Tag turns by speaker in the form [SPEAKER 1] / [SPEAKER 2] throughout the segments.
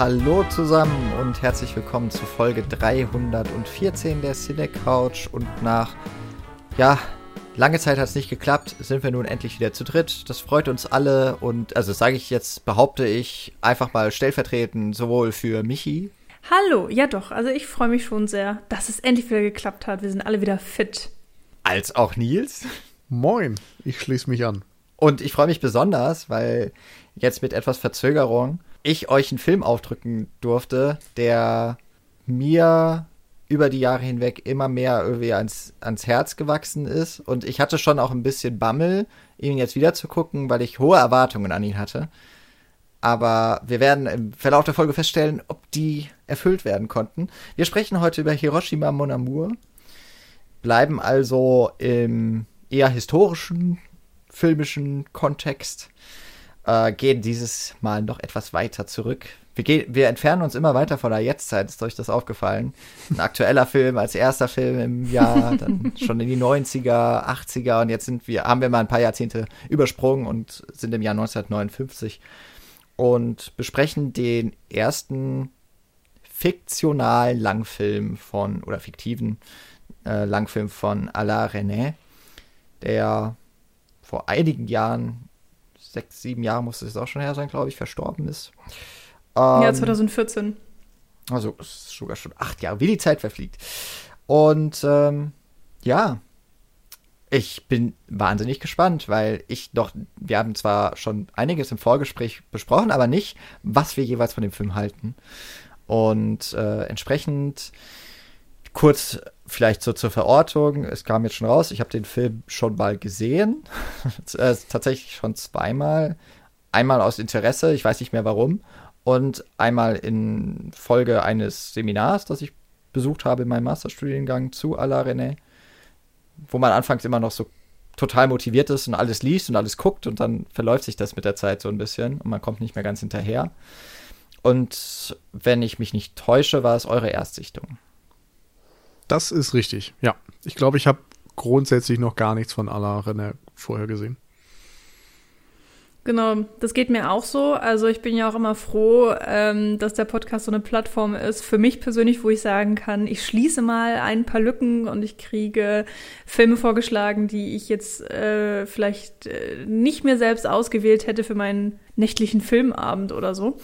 [SPEAKER 1] Hallo zusammen und herzlich willkommen zu Folge 314 der Cine Couch. Und nach, ja, lange Zeit hat es nicht geklappt, sind wir nun endlich wieder zu dritt. Das freut uns alle und, also sage ich jetzt, behaupte ich, einfach mal stellvertretend sowohl für Michi.
[SPEAKER 2] Hallo, ja doch, also ich freue mich schon sehr, dass es endlich wieder geklappt hat. Wir sind alle wieder fit.
[SPEAKER 1] Als auch Nils.
[SPEAKER 3] Moin, ich schließe mich an.
[SPEAKER 1] Und ich freue mich besonders, weil jetzt mit etwas Verzögerung ich euch einen Film aufdrücken durfte, der mir über die Jahre hinweg immer mehr irgendwie ans, ans Herz gewachsen ist. Und ich hatte schon auch ein bisschen Bammel, ihn jetzt wieder zu gucken, weil ich hohe Erwartungen an ihn hatte. Aber wir werden im Verlauf der Folge feststellen, ob die erfüllt werden konnten. Wir sprechen heute über Hiroshima Mon Amour, bleiben also im eher historischen, filmischen Kontext äh, gehen dieses Mal noch etwas weiter zurück. Wir, gehen, wir entfernen uns immer weiter von der Jetztzeit, ist euch das aufgefallen? Ein aktueller Film als erster Film im Jahr, dann schon in die 90er, 80er und jetzt sind wir, haben wir mal ein paar Jahrzehnte übersprungen und sind im Jahr 1959 und besprechen den ersten fiktionalen Langfilm von, oder fiktiven äh, Langfilm von Alain René, der vor einigen Jahren sechs, sieben Jahre muss es auch schon her sein, glaube ich, verstorben ist.
[SPEAKER 2] Ähm, ja, 2014.
[SPEAKER 1] Also ist sogar schon acht Jahre, wie die Zeit verfliegt. Und ähm, ja, ich bin wahnsinnig gespannt, weil ich doch, wir haben zwar schon einiges im Vorgespräch besprochen, aber nicht, was wir jeweils von dem Film halten. Und äh, entsprechend kurz vielleicht so zur Verortung. Es kam jetzt schon raus, ich habe den Film schon mal gesehen. äh, tatsächlich schon zweimal. Einmal aus Interesse, ich weiß nicht mehr warum. Und einmal in Folge eines Seminars, das ich besucht habe in meinem Masterstudiengang zu Alain René. Wo man anfangs immer noch so total motiviert ist und alles liest und alles guckt und dann verläuft sich das mit der Zeit so ein bisschen und man kommt nicht mehr ganz hinterher. Und wenn ich mich nicht täusche, war es eure Erstsichtung.
[SPEAKER 3] Das ist richtig, ja. Ich glaube, ich habe grundsätzlich noch gar nichts von Alain René vorher gesehen.
[SPEAKER 2] Genau, das geht mir auch so. Also ich bin ja auch immer froh, ähm, dass der Podcast so eine Plattform ist, für mich persönlich, wo ich sagen kann, ich schließe mal ein paar Lücken und ich kriege Filme vorgeschlagen, die ich jetzt äh, vielleicht äh, nicht mehr selbst ausgewählt hätte für meinen nächtlichen Filmabend oder so.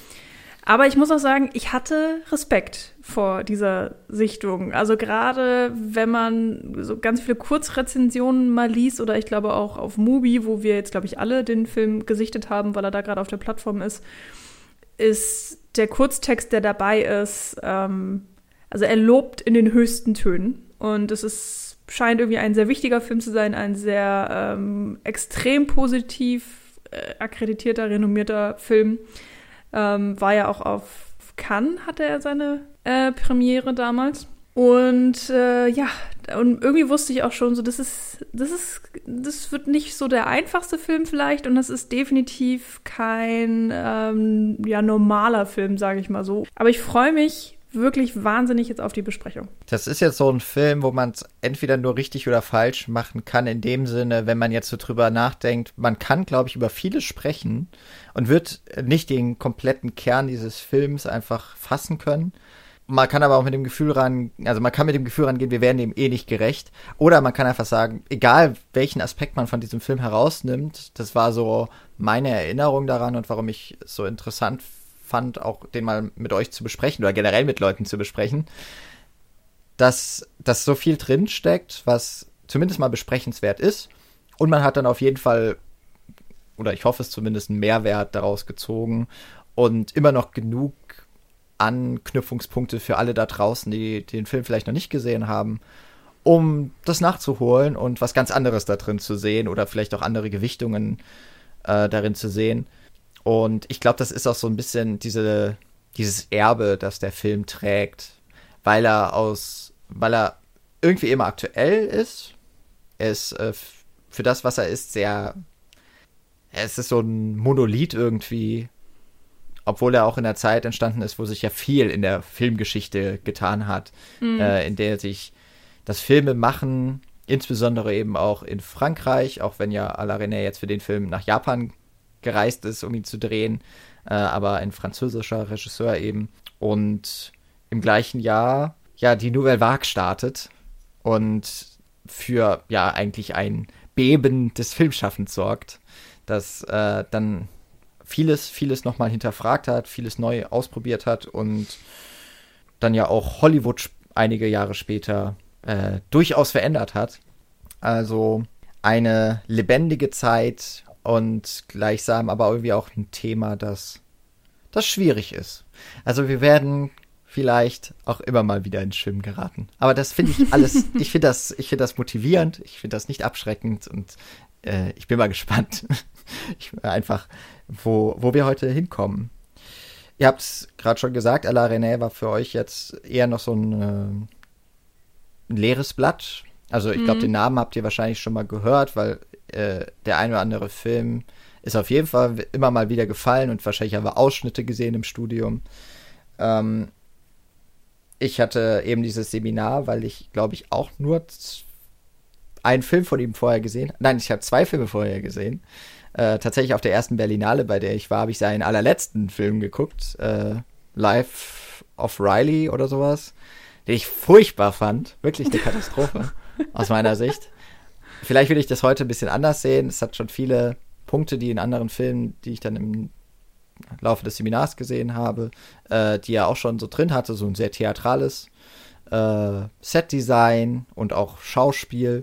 [SPEAKER 2] Aber ich muss auch sagen, ich hatte Respekt vor dieser Sichtung. Also gerade wenn man so ganz viele Kurzrezensionen mal liest oder ich glaube auch auf Mubi, wo wir jetzt, glaube ich, alle den Film gesichtet haben, weil er da gerade auf der Plattform ist, ist der Kurztext, der dabei ist, ähm, also er lobt in den höchsten Tönen. Und es ist, scheint irgendwie ein sehr wichtiger Film zu sein, ein sehr ähm, extrem positiv äh, akkreditierter, renommierter Film ähm, war ja auch auf Cannes, hatte er seine äh, Premiere damals. Und äh, ja, und irgendwie wusste ich auch schon so, das ist, das ist, das wird nicht so der einfachste Film vielleicht und das ist definitiv kein ähm, ja, normaler Film, sage ich mal so. Aber ich freue mich wirklich wahnsinnig jetzt auf die Besprechung.
[SPEAKER 1] Das ist jetzt so ein Film, wo man es entweder nur richtig oder falsch machen kann, in dem Sinne, wenn man jetzt so drüber nachdenkt, man kann, glaube ich, über vieles sprechen und wird nicht den kompletten Kern dieses Films einfach fassen können. Man kann aber auch mit dem Gefühl ran, also man kann mit dem Gefühl rangehen, wir werden dem eh nicht gerecht. Oder man kann einfach sagen, egal welchen Aspekt man von diesem Film herausnimmt, das war so meine Erinnerung daran und warum ich es so interessant fand, auch den mal mit euch zu besprechen oder generell mit Leuten zu besprechen, dass, dass so viel drin steckt, was zumindest mal besprechenswert ist. Und man hat dann auf jeden Fall, oder ich hoffe es zumindest, einen Mehrwert daraus gezogen und immer noch genug Anknüpfungspunkte für alle da draußen, die den Film vielleicht noch nicht gesehen haben, um das nachzuholen und was ganz anderes da drin zu sehen oder vielleicht auch andere Gewichtungen äh, darin zu sehen. Und ich glaube, das ist auch so ein bisschen diese, dieses Erbe, das der Film trägt, weil er aus, weil er irgendwie immer aktuell ist. Er ist äh, für das, was er ist, sehr. Es ist so ein Monolith irgendwie, obwohl er auch in der Zeit entstanden ist, wo sich ja viel in der Filmgeschichte getan hat, mhm. äh, in der sich das Filme machen, insbesondere eben auch in Frankreich, auch wenn ja Alain René jetzt für den Film nach Japan gereist ist, um ihn zu drehen, äh, aber ein französischer Regisseur eben. Und im gleichen Jahr ja die Nouvelle Vague startet und für ja eigentlich ein Beben des Filmschaffens sorgt, das äh, dann vieles, vieles nochmal hinterfragt hat, vieles neu ausprobiert hat und dann ja auch Hollywood einige Jahre später äh, durchaus verändert hat. Also eine lebendige Zeit und gleichsam aber irgendwie auch ein Thema, das, das schwierig ist. Also wir werden vielleicht auch immer mal wieder ins Schwimmen geraten. Aber das finde ich alles, ich finde das, ich finde das motivierend, ich finde das nicht abschreckend und äh, ich bin mal gespannt, ich, einfach, wo, wo wir heute hinkommen. Ihr habt es gerade schon gesagt, Alain René war für euch jetzt eher noch so ein, äh, ein leeres Blatt. Also ich glaube, mhm. den Namen habt ihr wahrscheinlich schon mal gehört, weil äh, der ein oder andere Film ist auf jeden Fall immer mal wieder gefallen und wahrscheinlich haben wir Ausschnitte gesehen im Studium. Ähm, ich hatte eben dieses Seminar, weil ich, glaube ich, auch nur einen Film von ihm vorher gesehen. Nein, ich habe zwei Filme vorher gesehen. Äh, tatsächlich auf der ersten Berlinale, bei der ich war, habe ich seinen allerletzten Film geguckt. Äh, Life of Riley oder sowas. Den ich furchtbar fand. Wirklich eine Katastrophe. aus meiner Sicht. Vielleicht will ich das heute ein bisschen anders sehen. Es hat schon viele Punkte, die in anderen Filmen, die ich dann im Laufe des Seminars gesehen habe, äh, die er auch schon so drin hatte, so ein sehr theatrales äh, Setdesign und auch Schauspiel.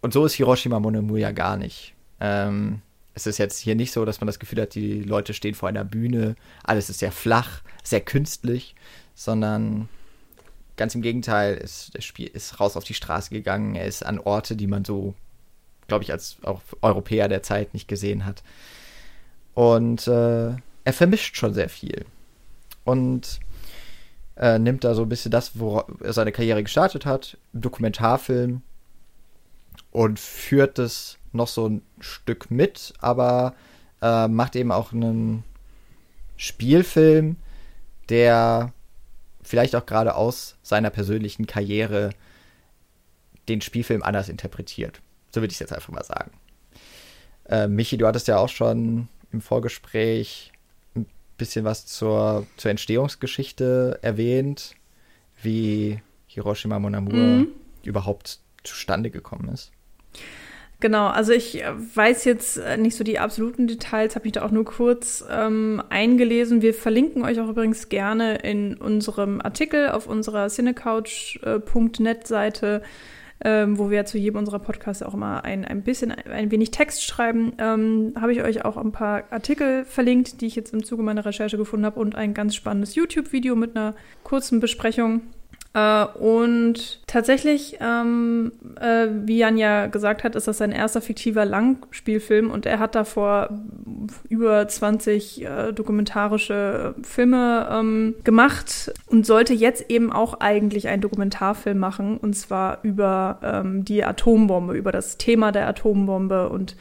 [SPEAKER 1] Und so ist Hiroshima Monomu ja gar nicht. Ähm, es ist jetzt hier nicht so, dass man das Gefühl hat, die Leute stehen vor einer Bühne, alles ist sehr flach, sehr künstlich, sondern ganz im Gegenteil, ist, das Spiel ist raus auf die Straße gegangen, er ist an Orte, die man so, glaube ich, als auch Europäer der Zeit nicht gesehen hat. Und äh, er vermischt schon sehr viel. Und äh, nimmt da so ein bisschen das, wo er seine Karriere gestartet hat, Dokumentarfilm, und führt es noch so ein Stück mit, aber äh, macht eben auch einen Spielfilm, der vielleicht auch gerade aus seiner persönlichen Karriere den Spielfilm anders interpretiert. So würde ich es jetzt einfach mal sagen. Äh, Michi, du hattest ja auch schon im Vorgespräch ein bisschen was zur, zur Entstehungsgeschichte erwähnt, wie Hiroshima Mon Amour mhm. überhaupt zustande gekommen ist.
[SPEAKER 2] Genau, also ich weiß jetzt nicht so die absoluten Details, habe mich da auch nur kurz ähm, eingelesen. Wir verlinken euch auch übrigens gerne in unserem Artikel auf unserer cinecouch.net Seite ähm, wo wir zu jedem unserer Podcasts auch immer ein, ein bisschen, ein wenig Text schreiben, ähm, habe ich euch auch ein paar Artikel verlinkt, die ich jetzt im Zuge meiner Recherche gefunden habe und ein ganz spannendes YouTube-Video mit einer kurzen Besprechung äh, und tatsächlich, ähm, äh, wie Jan ja gesagt hat, ist das sein erster fiktiver Langspielfilm und er hat davor über 20 äh, dokumentarische Filme ähm, gemacht und sollte jetzt eben auch eigentlich einen Dokumentarfilm machen und zwar über ähm, die Atombombe, über das Thema der Atombombe und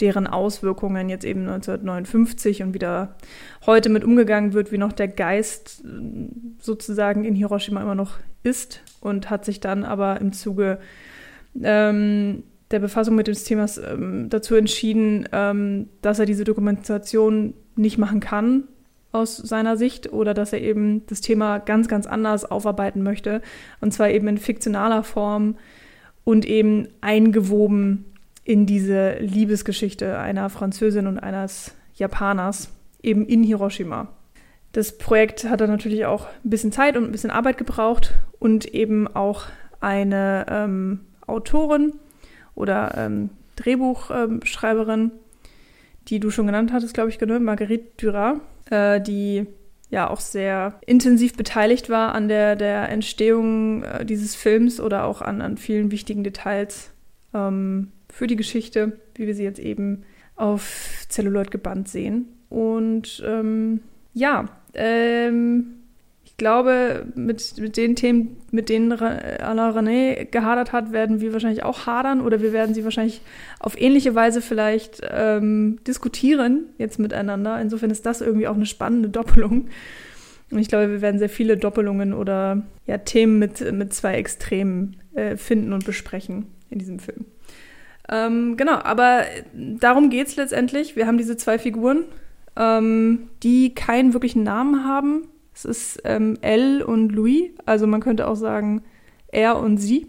[SPEAKER 2] deren Auswirkungen jetzt eben 1959 und wieder heute mit umgegangen wird, wie noch der Geist äh, sozusagen in Hiroshima immer noch ist und hat sich dann aber im Zuge ähm, der Befassung mit des Themas ähm, dazu entschieden, ähm, dass er diese Dokumentation nicht machen kann aus seiner Sicht oder dass er eben das Thema ganz, ganz anders aufarbeiten möchte. Und zwar eben in fiktionaler Form und eben eingewoben in diese Liebesgeschichte einer Französin und eines Japaners, eben in Hiroshima. Das Projekt hat dann natürlich auch ein bisschen Zeit und ein bisschen Arbeit gebraucht und eben auch eine ähm, Autorin oder ähm, Drehbuchschreiberin, die du schon genannt hattest, glaube ich, genau, Marguerite Duras, äh, die ja auch sehr intensiv beteiligt war an der, der Entstehung äh, dieses Films oder auch an, an vielen wichtigen Details ähm, für die Geschichte, wie wir sie jetzt eben auf Celluloid gebannt sehen. Und ähm, ja, ähm, ich glaube, mit, mit den Themen, mit denen Alain René gehadert hat, werden wir wahrscheinlich auch hadern oder wir werden sie wahrscheinlich auf ähnliche Weise vielleicht ähm, diskutieren jetzt miteinander. Insofern ist das irgendwie auch eine spannende Doppelung. Und ich glaube, wir werden sehr viele Doppelungen oder ja, Themen mit, mit zwei Extremen äh, finden und besprechen in diesem Film. Ähm, genau, aber darum geht es letztendlich. Wir haben diese zwei Figuren, ähm, die keinen wirklichen Namen haben. Es ist ähm, Elle und Louis, also man könnte auch sagen er und sie.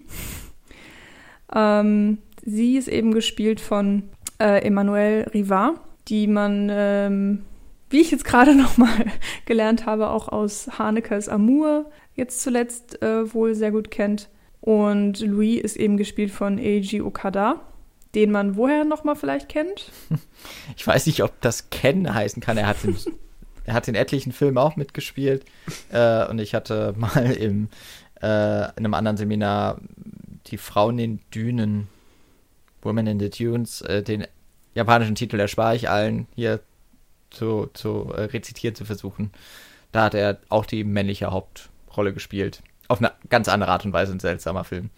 [SPEAKER 2] ähm, sie ist eben gespielt von äh, Emmanuelle Rivard, die man, ähm, wie ich jetzt gerade noch mal gelernt habe, auch aus Hanekes Amour jetzt zuletzt äh, wohl sehr gut kennt. Und Louis ist eben gespielt von Eiji Okada, den man woher noch mal vielleicht kennt.
[SPEAKER 1] Ich weiß nicht, ob das kennen heißen kann. Er hat in, er hat in etlichen Filmen auch mitgespielt. Äh, und ich hatte mal im, äh, in einem anderen Seminar die Frauen in Dünen, Women in the Dunes, äh, den japanischen Titel erspare ich allen hier zu, zu äh, rezitieren zu versuchen. Da hat er auch die männliche Hauptrolle gespielt. Auf eine ganz andere Art und Weise ein seltsamer Film.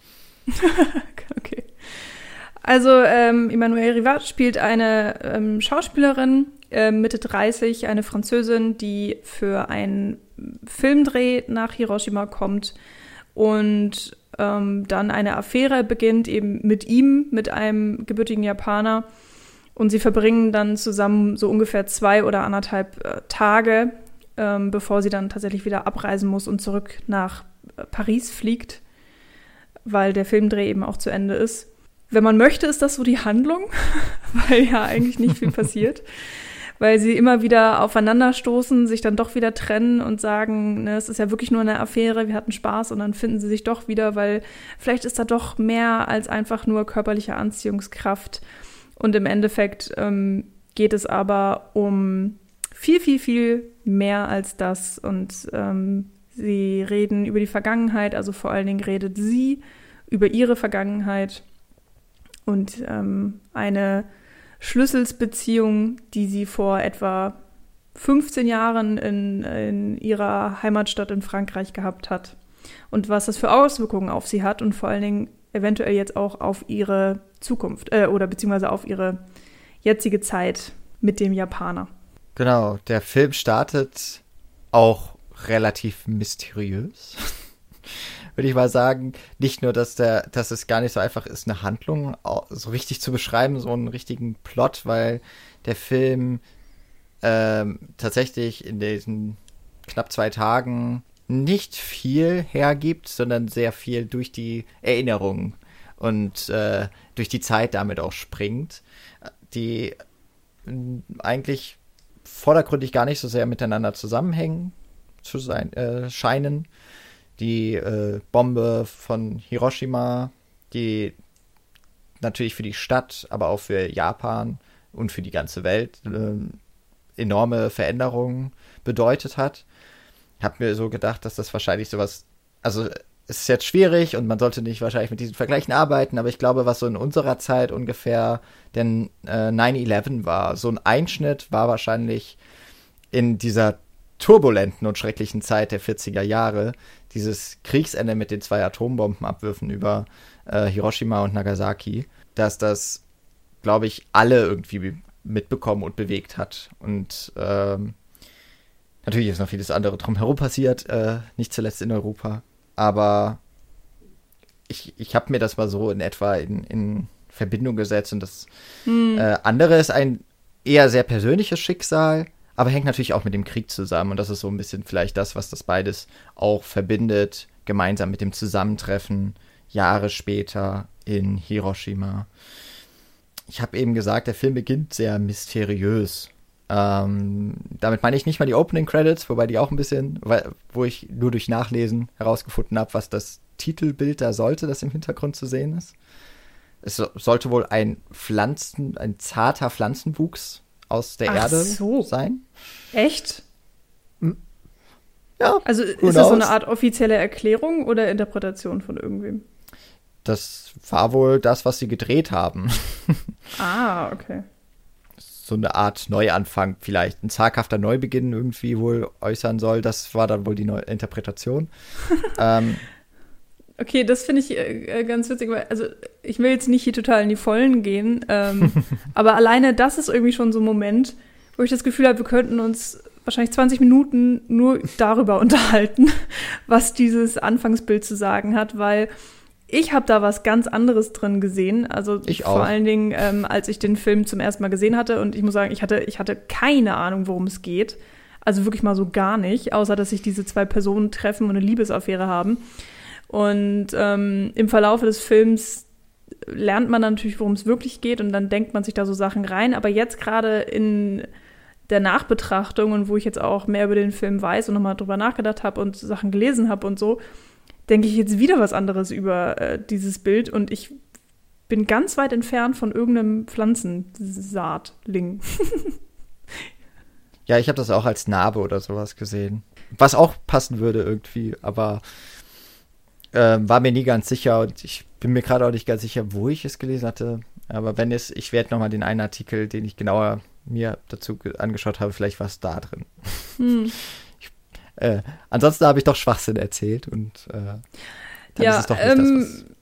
[SPEAKER 2] okay. Also ähm, Emmanuelle Rivat spielt eine ähm, Schauspielerin, äh, Mitte 30, eine Französin, die für einen Filmdreh nach Hiroshima kommt und ähm, dann eine Affäre beginnt, eben mit ihm, mit einem gebürtigen Japaner. Und sie verbringen dann zusammen so ungefähr zwei oder anderthalb äh, Tage, ähm, bevor sie dann tatsächlich wieder abreisen muss und zurück nach äh, Paris fliegt, weil der Filmdreh eben auch zu Ende ist. Wenn man möchte, ist das so die Handlung, weil ja eigentlich nicht viel passiert. Weil sie immer wieder aufeinanderstoßen, sich dann doch wieder trennen und sagen, ne, es ist ja wirklich nur eine Affäre, wir hatten Spaß und dann finden sie sich doch wieder, weil vielleicht ist da doch mehr als einfach nur körperliche Anziehungskraft. Und im Endeffekt ähm, geht es aber um viel, viel, viel mehr als das. Und ähm, sie reden über die Vergangenheit, also vor allen Dingen redet sie über ihre Vergangenheit und ähm, eine Schlüsselsbeziehung, die sie vor etwa 15 Jahren in, in ihrer Heimatstadt in Frankreich gehabt hat und was das für Auswirkungen auf sie hat und vor allen Dingen eventuell jetzt auch auf ihre Zukunft äh, oder beziehungsweise auf ihre jetzige Zeit mit dem Japaner.
[SPEAKER 1] Genau, der Film startet auch relativ mysteriös würde ich mal sagen, nicht nur, dass der, dass es gar nicht so einfach ist, eine Handlung so richtig zu beschreiben, so einen richtigen Plot, weil der Film ähm, tatsächlich in diesen knapp zwei Tagen nicht viel hergibt, sondern sehr viel durch die Erinnerungen und äh, durch die Zeit damit auch springt, die äh, eigentlich vordergründig gar nicht so sehr miteinander zusammenhängen zu sein äh, scheinen die äh, Bombe von Hiroshima, die natürlich für die Stadt, aber auch für Japan und für die ganze Welt äh, enorme Veränderungen bedeutet hat. Ich habe mir so gedacht, dass das wahrscheinlich sowas, also es ist jetzt schwierig und man sollte nicht wahrscheinlich mit diesen Vergleichen arbeiten, aber ich glaube, was so in unserer Zeit ungefähr denn äh, 9-11 war, so ein Einschnitt war wahrscheinlich in dieser turbulenten und schrecklichen Zeit der 40er Jahre, dieses Kriegsende mit den zwei Atombombenabwürfen über äh, Hiroshima und Nagasaki, dass das, glaube ich, alle irgendwie mitbekommen und bewegt hat. Und ähm, natürlich ist noch vieles andere drumherum passiert, äh, nicht zuletzt in Europa. Aber ich, ich habe mir das mal so in etwa in, in Verbindung gesetzt und das hm. äh, andere ist ein eher sehr persönliches Schicksal, aber hängt natürlich auch mit dem Krieg zusammen und das ist so ein bisschen vielleicht das, was das beides auch verbindet, gemeinsam mit dem Zusammentreffen Jahre später in Hiroshima. Ich habe eben gesagt, der Film beginnt sehr mysteriös. Ähm, damit meine ich nicht mal die Opening Credits, wobei die auch ein bisschen, wo ich nur durch Nachlesen herausgefunden habe, was das Titelbild da sollte, das im Hintergrund zu sehen ist. Es sollte wohl ein Pflanzen, ein zarter Pflanzenwuchs aus der Ach Erde so. sein.
[SPEAKER 2] Echt?
[SPEAKER 1] Hm. Ja.
[SPEAKER 2] Also ist das so eine Art offizielle Erklärung oder Interpretation von irgendwem?
[SPEAKER 1] Das war wohl das, was sie gedreht haben.
[SPEAKER 2] ah, okay.
[SPEAKER 1] So eine Art Neuanfang vielleicht, ein zaghafter Neubeginn irgendwie wohl äußern soll. Das war dann wohl die Neu Interpretation. ähm,
[SPEAKER 2] Okay, das finde ich äh, ganz witzig, weil, also ich will jetzt nicht hier total in die Vollen gehen, ähm, aber alleine das ist irgendwie schon so ein Moment, wo ich das Gefühl habe, wir könnten uns wahrscheinlich 20 Minuten nur darüber unterhalten, was dieses Anfangsbild zu sagen hat, weil ich habe da was ganz anderes drin gesehen. Also
[SPEAKER 1] ich
[SPEAKER 2] vor allen Dingen, ähm, als ich den Film zum ersten Mal gesehen hatte. Und ich muss sagen, ich hatte, ich hatte keine Ahnung, worum es geht. Also wirklich mal so gar nicht, außer dass sich diese zwei Personen treffen und eine Liebesaffäre haben. Und ähm, im Verlauf des Films lernt man natürlich, worum es wirklich geht. Und dann denkt man sich da so Sachen rein. Aber jetzt gerade in der Nachbetrachtung und wo ich jetzt auch mehr über den Film weiß und nochmal drüber nachgedacht habe und Sachen gelesen habe und so, denke ich jetzt wieder was anderes über äh, dieses Bild und ich bin ganz weit entfernt von irgendeinem Pflanzensaatling.
[SPEAKER 1] Ja, ich habe das auch als Narbe oder sowas gesehen. Was auch passen würde irgendwie, aber ähm, war mir nie ganz sicher und ich bin mir gerade auch nicht ganz sicher, wo ich es gelesen hatte. Aber wenn es, ich werde nochmal den einen Artikel, den ich genauer mir dazu angeschaut habe, vielleicht war es da drin. Hm. Ich, äh, ansonsten habe ich doch Schwachsinn erzählt und äh, dann
[SPEAKER 2] ja,
[SPEAKER 1] ist es doch nicht
[SPEAKER 2] ähm,
[SPEAKER 1] das, was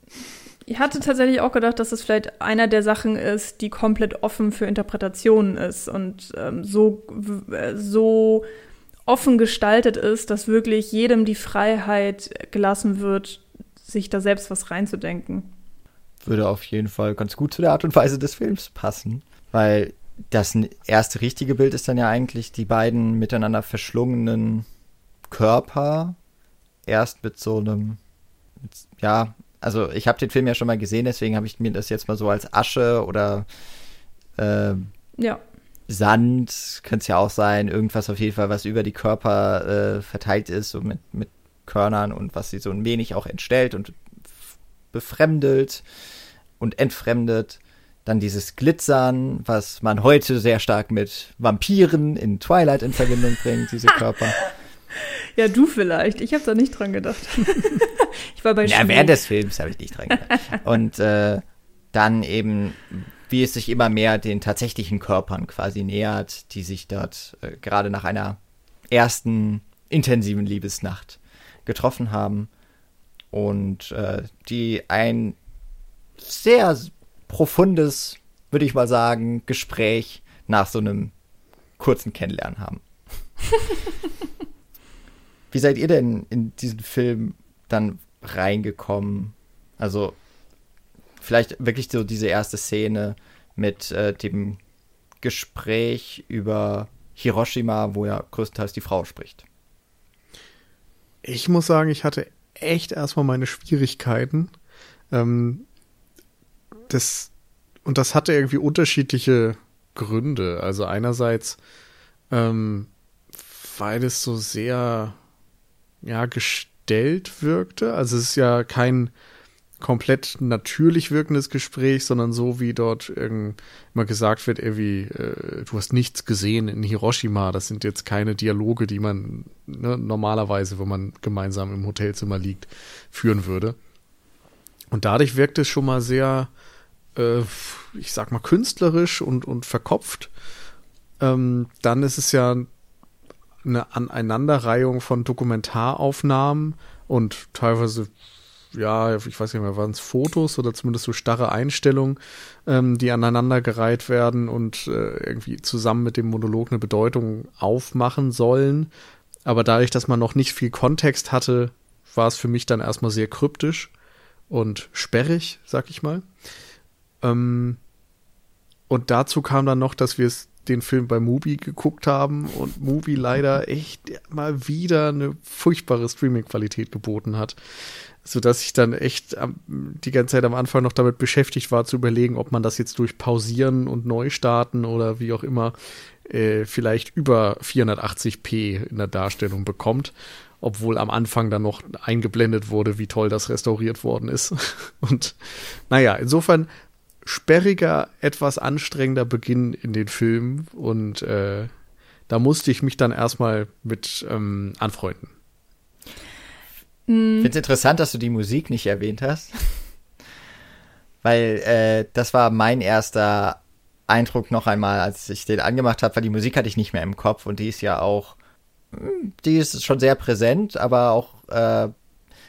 [SPEAKER 2] ich hatte tatsächlich auch gedacht, dass es vielleicht einer der Sachen ist, die komplett offen für Interpretationen ist und ähm, so, so offen gestaltet ist, dass wirklich jedem die Freiheit gelassen wird, sich da selbst was reinzudenken.
[SPEAKER 1] Würde auf jeden Fall ganz gut zu der Art und Weise des Films passen, weil das erste richtige Bild ist dann ja eigentlich die beiden miteinander verschlungenen Körper. Erst mit so einem, mit, ja, also ich habe den Film ja schon mal gesehen, deswegen habe ich mir das jetzt mal so als Asche oder äh,
[SPEAKER 2] ja.
[SPEAKER 1] Sand, könnte es ja auch sein, irgendwas auf jeden Fall, was über die Körper äh, verteilt ist, so mit, mit Körnern und was sie so ein wenig auch entstellt und befremdelt und entfremdet. Dann dieses Glitzern, was man heute sehr stark mit Vampiren in Twilight in Verbindung bringt, diese Körper.
[SPEAKER 2] Ja, du vielleicht. Ich habe da nicht dran gedacht. ich war bei
[SPEAKER 1] Ja, während des Films habe ich nicht dran gedacht. Und äh, dann eben, wie es sich immer mehr den tatsächlichen Körpern quasi nähert, die sich dort äh, gerade nach einer ersten intensiven Liebesnacht getroffen haben und äh, die ein sehr profundes, würde ich mal sagen, Gespräch nach so einem kurzen Kennenlernen haben. Wie seid ihr denn in diesen Film dann reingekommen? Also vielleicht wirklich so diese erste Szene mit äh, dem Gespräch über Hiroshima, wo ja größtenteils die Frau spricht.
[SPEAKER 3] Ich muss sagen, ich hatte echt erstmal meine Schwierigkeiten. Ähm, das, und das hatte irgendwie unterschiedliche Gründe. Also einerseits, ähm, weil es so sehr, ja, gestellt wirkte. Also es ist ja kein komplett natürlich wirkendes Gespräch, sondern so wie dort immer gesagt wird, irgendwie, äh, du hast nichts gesehen in Hiroshima. Das sind jetzt keine Dialoge, die man ne, normalerweise, wenn man gemeinsam im Hotelzimmer liegt, führen würde. Und dadurch wirkt es schon mal sehr, äh, ich sag mal, künstlerisch und, und verkopft. Ähm, dann ist es ja eine Aneinanderreihung von Dokumentaraufnahmen und teilweise ja, ich weiß nicht mehr, waren es Fotos oder zumindest so starre Einstellungen, ähm, die aneinandergereiht werden und äh, irgendwie zusammen mit dem Monolog eine Bedeutung aufmachen sollen. Aber dadurch, dass man noch nicht viel Kontext hatte, war es für mich dann erstmal sehr kryptisch und sperrig, sag ich mal. Ähm, und dazu kam dann noch, dass wir es den Film bei Mubi geguckt haben und Mubi leider echt mal wieder eine furchtbare Streaming-Qualität geboten hat sodass ich dann echt die ganze Zeit am Anfang noch damit beschäftigt war, zu überlegen, ob man das jetzt durch Pausieren und Neustarten oder wie auch immer äh, vielleicht über 480p in der Darstellung bekommt. Obwohl am Anfang dann noch eingeblendet wurde, wie toll das restauriert worden ist. Und naja, insofern sperriger, etwas anstrengender Beginn in den Film. Und äh, da musste ich mich dann erstmal mit ähm, anfreunden.
[SPEAKER 1] Ich finde es interessant, dass du die Musik nicht erwähnt hast. weil äh, das war mein erster Eindruck noch einmal, als ich den angemacht habe, weil die Musik hatte ich nicht mehr im Kopf und die ist ja auch, die ist schon sehr präsent, aber auch, äh,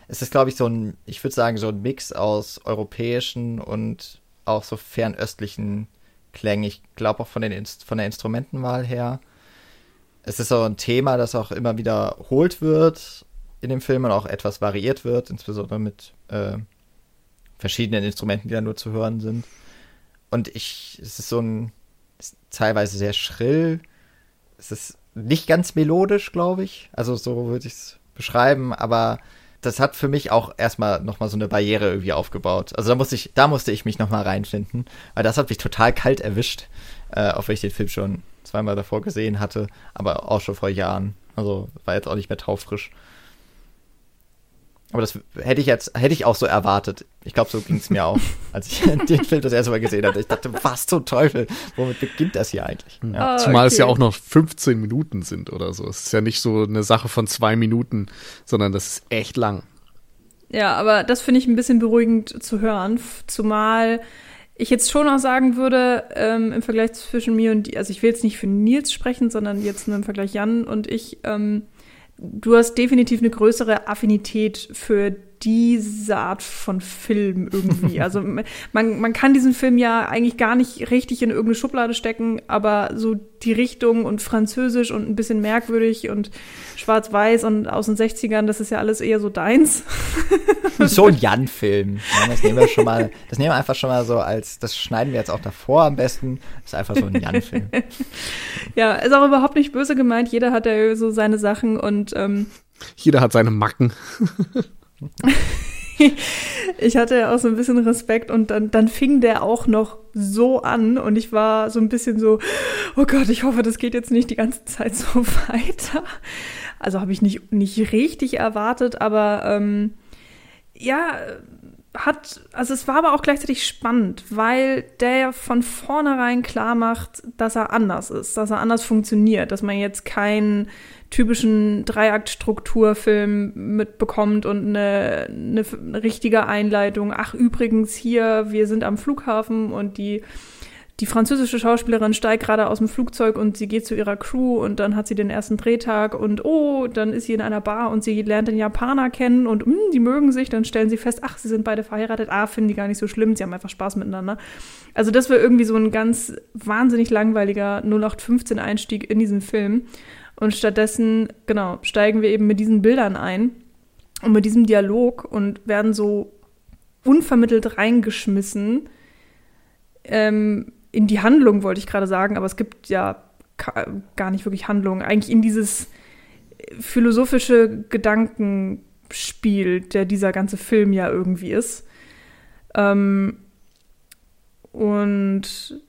[SPEAKER 1] es ist, glaube ich, so ein, ich würde sagen, so ein Mix aus europäischen und auch so fernöstlichen Klängen. Ich glaube auch von, den Inst von der Instrumentenwahl her. Es ist so ein Thema, das auch immer wiederholt wird in dem Film und auch etwas variiert wird, insbesondere mit äh, verschiedenen Instrumenten, die da nur zu hören sind. Und ich, es ist so ein, ist teilweise sehr schrill. Es ist nicht ganz melodisch, glaube ich. Also so würde ich es beschreiben, aber das hat für mich auch erstmal nochmal so eine Barriere irgendwie aufgebaut. Also da musste ich, da musste ich mich nochmal reinfinden, weil das hat mich total kalt erwischt, äh, auch wenn ich den Film schon zweimal davor gesehen hatte, aber auch schon vor Jahren. Also war jetzt auch nicht mehr taufrisch. Aber das hätte ich jetzt, hätte ich auch so erwartet. Ich glaube, so ging es mir auch, als ich den Film das erste Mal gesehen hatte. Ich dachte, was zum Teufel? Womit beginnt das hier eigentlich?
[SPEAKER 3] Ja. Oh, Zumal okay. es ja auch noch 15 Minuten sind oder so. Es ist ja nicht so eine Sache von zwei Minuten, sondern das ist echt lang.
[SPEAKER 2] Ja, aber das finde ich ein bisschen beruhigend zu hören. Zumal ich jetzt schon auch sagen würde, ähm, im Vergleich zwischen mir und, also ich will jetzt nicht für Nils sprechen, sondern jetzt nur im Vergleich Jan und ich, ähm, du hast definitiv eine größere Affinität für diese Art von Film irgendwie. Also man, man kann diesen Film ja eigentlich gar nicht richtig in irgendeine Schublade stecken, aber so die Richtung und französisch und ein bisschen merkwürdig und schwarz-weiß und aus den 60ern, das ist ja alles eher so deins.
[SPEAKER 1] So ein Jan-Film. Ja, das nehmen wir schon mal, das nehmen wir einfach schon mal so als, das schneiden wir jetzt auch davor am besten. Das ist einfach so ein Jan-Film.
[SPEAKER 2] ja, ist auch überhaupt nicht böse gemeint. Jeder hat ja so seine Sachen und ähm,
[SPEAKER 3] jeder hat seine Macken.
[SPEAKER 2] ich hatte ja auch so ein bisschen Respekt und dann, dann fing der auch noch so an und ich war so ein bisschen so, oh Gott, ich hoffe, das geht jetzt nicht die ganze Zeit so weiter. Also habe ich nicht, nicht richtig erwartet, aber ähm, ja, hat, also es war aber auch gleichzeitig spannend, weil der von vornherein klar macht, dass er anders ist, dass er anders funktioniert, dass man jetzt keinen typischen Dreiaktstrukturfilm mitbekommt und eine, eine richtige Einleitung. Ach, übrigens hier, wir sind am Flughafen und die die französische Schauspielerin steigt gerade aus dem Flugzeug und sie geht zu ihrer Crew und dann hat sie den ersten Drehtag und oh, dann ist sie in einer Bar und sie lernt den Japaner kennen und mh, hm, die mögen sich, dann stellen sie fest, ach, sie sind beide verheiratet, ah, finden die gar nicht so schlimm, sie haben einfach Spaß miteinander. Also das war irgendwie so ein ganz wahnsinnig langweiliger 0815 Einstieg in diesen Film. Und stattdessen, genau, steigen wir eben mit diesen Bildern ein und mit diesem Dialog und werden so unvermittelt reingeschmissen. Ähm, in die Handlung, wollte ich gerade sagen, aber es gibt ja gar nicht wirklich Handlung. Eigentlich in dieses philosophische Gedankenspiel, der dieser ganze Film ja irgendwie ist. Ähm, und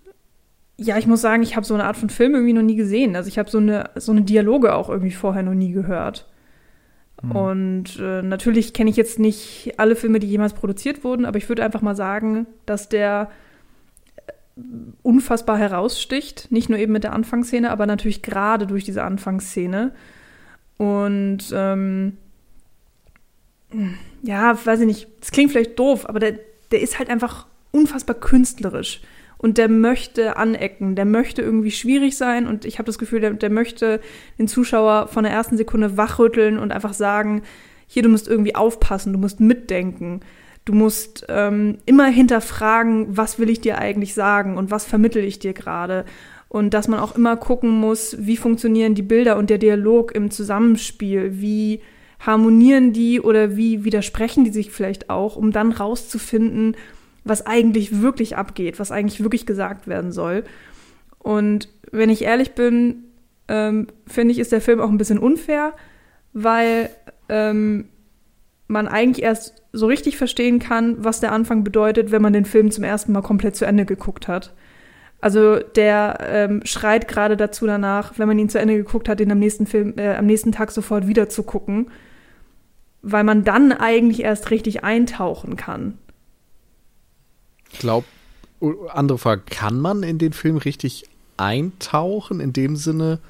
[SPEAKER 2] ja, ich muss sagen, ich habe so eine Art von Film irgendwie noch nie gesehen. Also ich habe so eine, so eine Dialoge auch irgendwie vorher noch nie gehört. Mhm. Und äh, natürlich kenne ich jetzt nicht alle Filme, die jemals produziert wurden, aber ich würde einfach mal sagen, dass der unfassbar heraussticht. Nicht nur eben mit der Anfangsszene, aber natürlich gerade durch diese Anfangsszene. Und ähm, ja, weiß ich nicht, das klingt vielleicht doof, aber der, der ist halt einfach unfassbar künstlerisch. Und der möchte anecken, der möchte irgendwie schwierig sein und ich habe das Gefühl, der, der möchte den Zuschauer von der ersten Sekunde wachrütteln und einfach sagen, hier, du musst irgendwie aufpassen, du musst mitdenken. Du musst ähm, immer hinterfragen, was will ich dir eigentlich sagen und was vermittel ich dir gerade. Und dass man auch immer gucken muss, wie funktionieren die Bilder und der Dialog im Zusammenspiel, wie harmonieren die oder wie widersprechen die sich vielleicht auch, um dann rauszufinden, was eigentlich wirklich abgeht, was eigentlich wirklich gesagt werden soll. Und wenn ich ehrlich bin, ähm, finde ich, ist der Film auch ein bisschen unfair, weil ähm, man eigentlich erst so richtig verstehen kann, was der Anfang bedeutet, wenn man den Film zum ersten Mal komplett zu Ende geguckt hat. Also der ähm, schreit gerade dazu danach, wenn man ihn zu Ende geguckt hat, den am nächsten Film, äh, am nächsten Tag sofort wieder zu gucken, weil man dann eigentlich erst richtig eintauchen kann.
[SPEAKER 3] Ich glaube, andere Frage, kann man in den Film richtig eintauchen, in dem Sinne,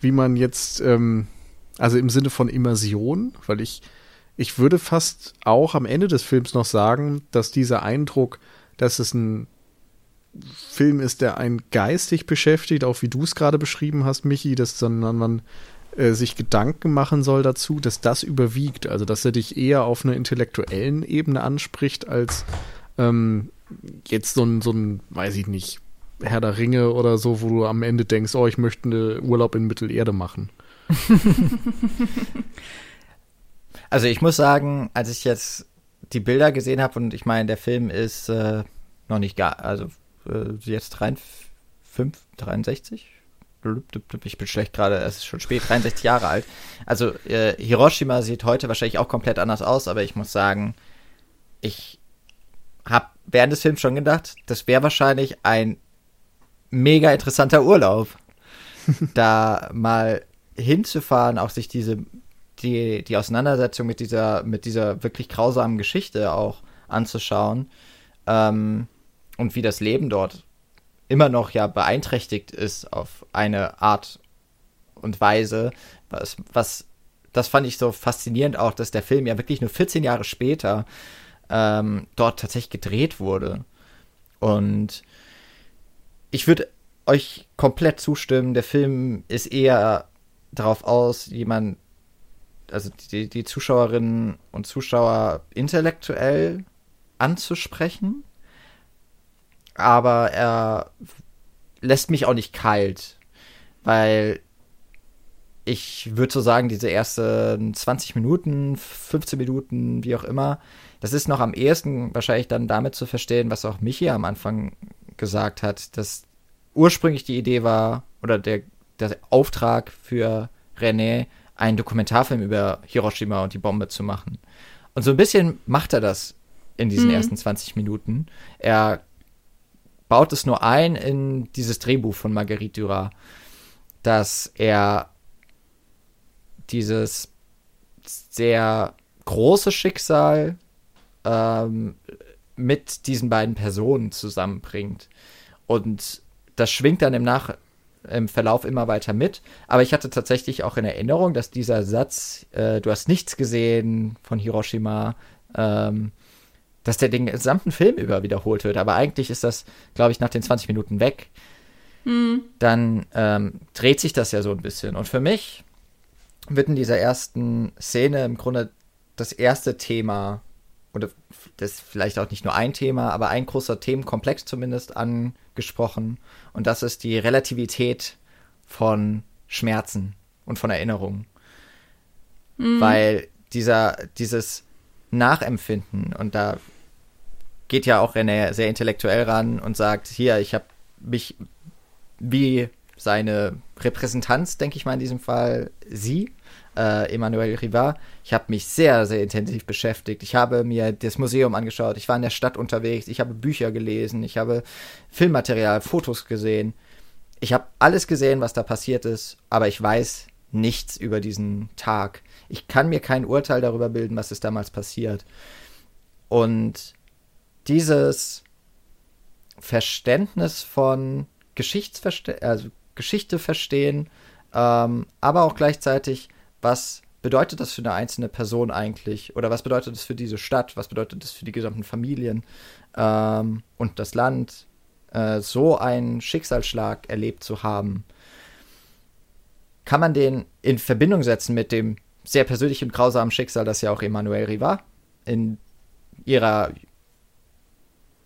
[SPEAKER 3] wie man jetzt, ähm, also im Sinne von Immersion, weil ich ich würde fast auch am Ende des Films noch sagen, dass dieser Eindruck, dass es ein Film ist, der einen geistig beschäftigt, auch wie du es gerade beschrieben hast, Michi, dass dann man äh, sich Gedanken machen soll dazu, dass das überwiegt. Also, dass er dich eher auf einer intellektuellen Ebene anspricht, als ähm, jetzt so ein, so ein, weiß ich nicht, Herr der Ringe oder so, wo du am Ende denkst, oh, ich möchte einen Urlaub in Mittelerde machen.
[SPEAKER 1] Also ich muss sagen, als ich jetzt die Bilder gesehen habe und ich meine, der Film ist äh, noch nicht gar, also äh, jetzt 3, 5, 63? Ich bin schlecht gerade, es ist schon spät, 63 Jahre alt. Also äh, Hiroshima sieht heute wahrscheinlich auch komplett anders aus, aber ich muss sagen, ich habe während des Films schon gedacht, das wäre wahrscheinlich ein mega interessanter Urlaub, da mal hinzufahren, auch sich diese die die Auseinandersetzung mit dieser mit dieser wirklich grausamen Geschichte auch anzuschauen ähm, und wie das Leben dort immer noch ja beeinträchtigt ist auf eine Art und Weise, was was das fand ich so faszinierend auch, dass der Film ja wirklich nur 14 Jahre später ähm, dort tatsächlich gedreht wurde. Und ich würde euch komplett zustimmen. Der Film ist eher darauf aus, jemand, also die, die Zuschauerinnen und Zuschauer intellektuell anzusprechen. Aber er lässt mich auch nicht kalt, weil ich würde so sagen, diese ersten 20 Minuten, 15 Minuten, wie auch immer, das ist noch am ehesten wahrscheinlich dann damit zu verstehen, was auch Michi am Anfang gesagt hat, dass ursprünglich die Idee war, oder der, der Auftrag für René, einen Dokumentarfilm über Hiroshima und die Bombe zu machen. Und so ein bisschen macht er das in diesen mhm. ersten 20 Minuten. Er baut es nur ein in dieses Drehbuch von Marguerite Duras, dass er dieses sehr große Schicksal ähm, mit diesen beiden Personen zusammenbringt. Und das schwingt dann im, Nach im Verlauf immer weiter mit. Aber ich hatte tatsächlich auch in Erinnerung, dass dieser Satz, äh, du hast nichts gesehen von Hiroshima, ähm, dass der den gesamten Film über wiederholt wird. Aber eigentlich ist das, glaube ich, nach den 20 Minuten weg. Mhm. Dann ähm, dreht sich das ja so ein bisschen. Und für mich wird in dieser ersten Szene im Grunde das erste Thema oder das ist vielleicht auch nicht nur ein Thema, aber ein großer Themenkomplex zumindest angesprochen. Und das ist die Relativität von Schmerzen und von Erinnerungen. Mhm. Weil dieser, dieses Nachempfinden, und da geht ja auch René sehr intellektuell ran und sagt, hier, ich habe mich wie seine Repräsentanz, denke ich mal in diesem Fall, sie, äh, Emmanuel Rivard. Ich habe mich sehr, sehr intensiv beschäftigt. Ich habe mir das Museum angeschaut. Ich war in der Stadt unterwegs. Ich habe Bücher gelesen. Ich habe Filmmaterial, Fotos gesehen. Ich habe alles gesehen, was da passiert ist, aber ich weiß nichts über diesen Tag. Ich kann mir kein Urteil darüber bilden, was ist damals passiert. Und dieses Verständnis von Geschichtsverste also Geschichte verstehen, ähm, aber auch gleichzeitig was bedeutet das für eine einzelne Person eigentlich? Oder was bedeutet das für diese Stadt? Was bedeutet das für die gesamten Familien ähm, und das Land? Äh, so einen Schicksalsschlag erlebt zu haben, kann man den in Verbindung setzen mit dem sehr persönlichen und grausamen Schicksal, das ja auch Emmanuel Riva in ihrer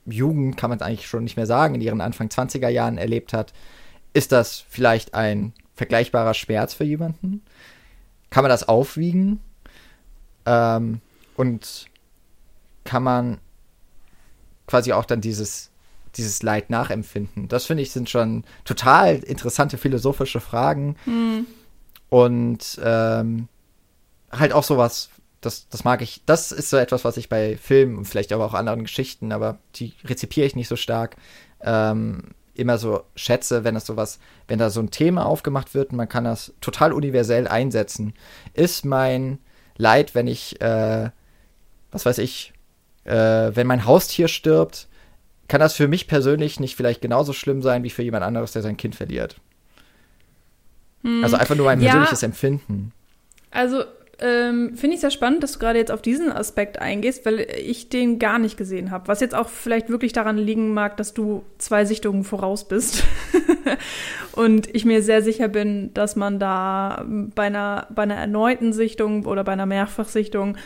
[SPEAKER 1] Jugend, kann man es eigentlich schon nicht mehr sagen, in ihren Anfang 20er Jahren erlebt hat. Ist das vielleicht ein vergleichbarer Schmerz für jemanden? Kann man das aufwiegen ähm, und kann man quasi auch dann dieses, dieses Leid nachempfinden. Das finde ich sind schon total interessante philosophische Fragen. Mhm. Und ähm, halt auch sowas, das, das mag ich, das ist so etwas, was ich bei Filmen und vielleicht aber auch anderen Geschichten, aber die rezipiere ich nicht so stark, ähm, immer so schätze, wenn es sowas, wenn da so ein Thema aufgemacht wird und man kann das total universell einsetzen, ist mein Leid, wenn ich, äh, was weiß ich, äh, wenn mein Haustier stirbt, kann das für mich persönlich nicht vielleicht genauso schlimm sein wie für jemand anderes, der sein Kind verliert. Hm. Also einfach nur mein persönliches ja, Empfinden.
[SPEAKER 2] Also ähm, finde ich sehr spannend, dass du gerade jetzt auf diesen Aspekt eingehst, weil ich den gar nicht gesehen habe. Was jetzt auch vielleicht wirklich daran liegen mag, dass du zwei Sichtungen voraus bist. und ich mir sehr sicher bin, dass man da bei einer, bei einer erneuten Sichtung oder bei einer Mehrfachsichtung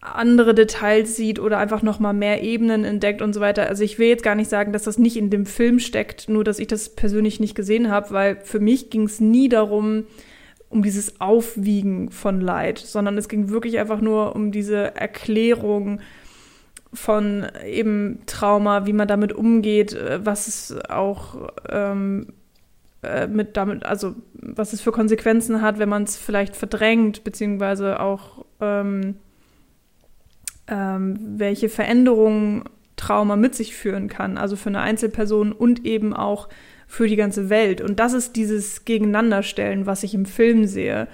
[SPEAKER 2] andere Details sieht oder einfach noch mal mehr Ebenen entdeckt und so weiter. Also ich will jetzt gar nicht sagen, dass das nicht in dem Film steckt, nur dass ich das persönlich nicht gesehen habe, weil für mich ging es nie darum, um dieses Aufwiegen von Leid, sondern es ging wirklich einfach nur um diese Erklärung von eben Trauma, wie man damit umgeht, äh, was es auch ähm, äh, mit damit, also was es für Konsequenzen hat, wenn man es vielleicht verdrängt, beziehungsweise auch ähm, ähm, welche Veränderungen Trauma mit sich führen kann, also für eine Einzelperson und eben auch für die ganze Welt. Und das ist dieses Gegeneinanderstellen, was ich im Film sehe,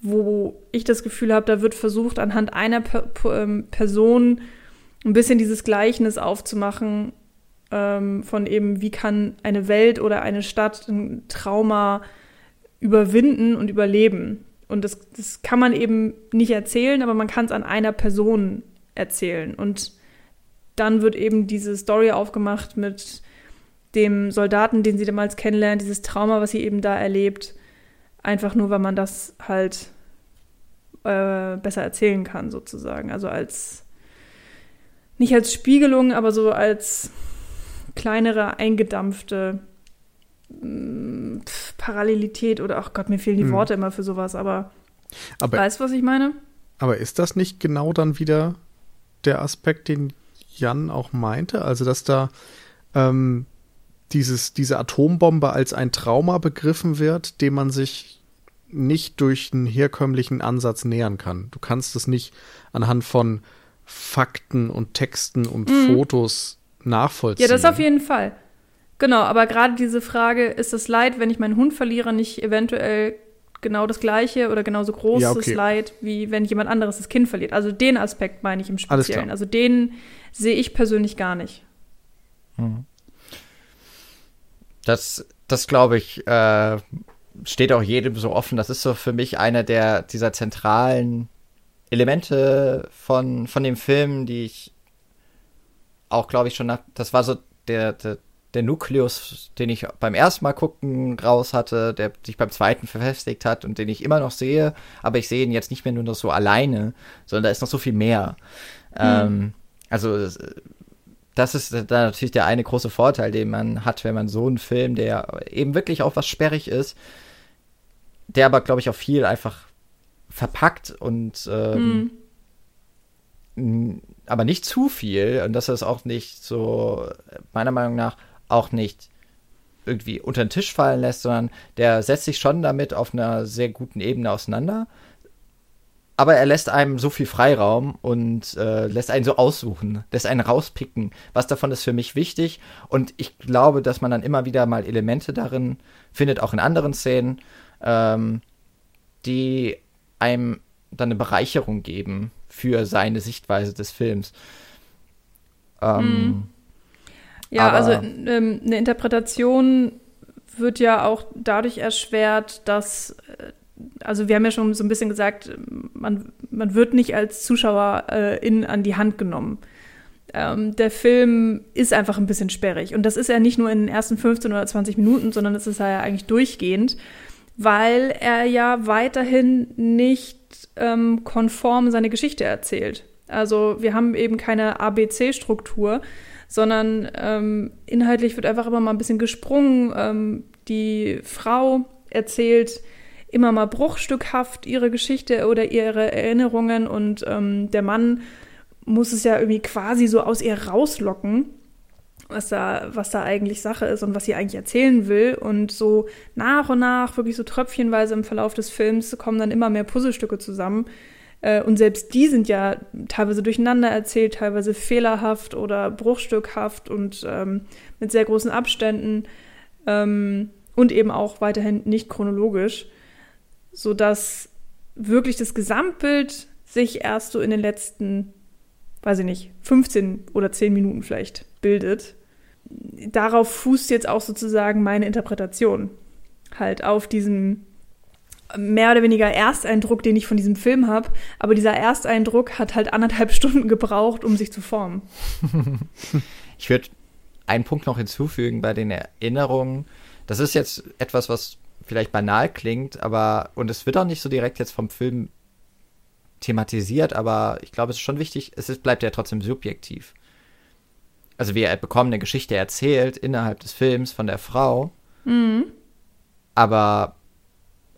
[SPEAKER 2] wo ich das Gefühl habe, da wird versucht, anhand einer per ähm, Person ein bisschen dieses Gleichnis aufzumachen, ähm, von eben, wie kann eine Welt oder eine Stadt ein Trauma überwinden und überleben. Und das, das kann man eben nicht erzählen, aber man kann es an einer Person erzählen. Und dann wird eben diese Story aufgemacht mit dem Soldaten, den sie damals kennenlernt, dieses Trauma, was sie eben da erlebt, einfach nur, weil man das halt äh, besser erzählen kann, sozusagen. Also als, nicht als Spiegelung, aber so als kleinere, eingedampfte mh, mm, Parallelität oder, ach Gott, mir fehlen die hm. Worte immer für sowas, aber, aber weißt du, was ich meine?
[SPEAKER 3] Aber ist das nicht genau dann wieder der Aspekt, den Jan auch meinte? Also, dass da ähm, dieses, diese Atombombe als ein Trauma begriffen wird, dem man sich nicht durch einen herkömmlichen Ansatz nähern kann. Du kannst es nicht anhand von Fakten und Texten und mhm. Fotos nachvollziehen.
[SPEAKER 2] Ja, das auf jeden Fall. Genau, aber gerade diese Frage, ist das Leid, wenn ich meinen Hund verliere, nicht eventuell genau das gleiche oder genauso großes ja, okay. Leid, wie wenn jemand anderes das Kind verliert? Also den Aspekt meine ich im Speziellen. Also den sehe ich persönlich gar nicht.
[SPEAKER 1] Mhm. Das, das glaube ich, äh, steht auch jedem so offen. Das ist so für mich einer der dieser zentralen Elemente von, von dem Film, die ich auch, glaube ich, schon nach, das war so der, der, der Nukleus, den ich beim ersten Mal gucken raus hatte, der sich beim zweiten verfestigt hat und den ich immer noch sehe, aber ich sehe ihn jetzt nicht mehr nur noch so alleine, sondern da ist noch so viel mehr. Mhm. Ähm, also das ist da natürlich der eine große Vorteil, den man hat, wenn man so einen Film, der eben wirklich auch was sperrig ist, der aber, glaube ich, auch viel einfach verpackt und ähm, mhm. aber nicht zu viel und dass er es auch nicht so, meiner Meinung nach, auch nicht irgendwie unter den Tisch fallen lässt, sondern der setzt sich schon damit auf einer sehr guten Ebene auseinander aber er lässt einem so viel Freiraum und äh, lässt einen so aussuchen, lässt einen rauspicken. Was davon ist für mich wichtig? Und ich glaube, dass man dann immer wieder mal Elemente darin findet, auch in anderen Szenen, ähm, die einem dann eine Bereicherung geben für seine Sichtweise des Films.
[SPEAKER 2] Ähm, mhm. Ja, also ähm, eine Interpretation wird ja auch dadurch erschwert, dass äh, also wir haben ja schon so ein bisschen gesagt, man, man wird nicht als Zuschauer äh, an die Hand genommen. Ähm, der Film ist einfach ein bisschen sperrig. Und das ist ja nicht nur in den ersten 15 oder 20 Minuten, sondern es ist ja eigentlich durchgehend, weil er ja weiterhin nicht ähm, konform seine Geschichte erzählt. Also wir haben eben keine ABC-Struktur, sondern ähm, inhaltlich wird einfach immer mal ein bisschen gesprungen. Ähm, die Frau erzählt immer mal bruchstückhaft ihre Geschichte oder ihre Erinnerungen und ähm, der Mann muss es ja irgendwie quasi so aus ihr rauslocken, was da, was da eigentlich Sache ist und was sie eigentlich erzählen will. Und so nach und nach, wirklich so tröpfchenweise im Verlauf des Films, kommen dann immer mehr Puzzlestücke zusammen. Äh, und selbst die sind ja teilweise durcheinander erzählt, teilweise fehlerhaft oder bruchstückhaft und ähm, mit sehr großen Abständen ähm, und eben auch weiterhin nicht chronologisch sodass wirklich das Gesamtbild sich erst so in den letzten, weiß ich nicht, 15 oder 10 Minuten vielleicht bildet. Darauf fußt jetzt auch sozusagen meine Interpretation. Halt auf diesem mehr oder weniger Ersteindruck, den ich von diesem Film habe. Aber dieser Ersteindruck hat halt anderthalb Stunden gebraucht, um sich zu formen.
[SPEAKER 1] ich würde einen Punkt noch hinzufügen bei den Erinnerungen. Das ist jetzt etwas, was vielleicht banal klingt, aber und es wird auch nicht so direkt jetzt vom Film thematisiert, aber ich glaube, es ist schon wichtig, es ist, bleibt ja trotzdem subjektiv. Also wir bekommen eine Geschichte erzählt innerhalb des Films von der Frau, mhm. aber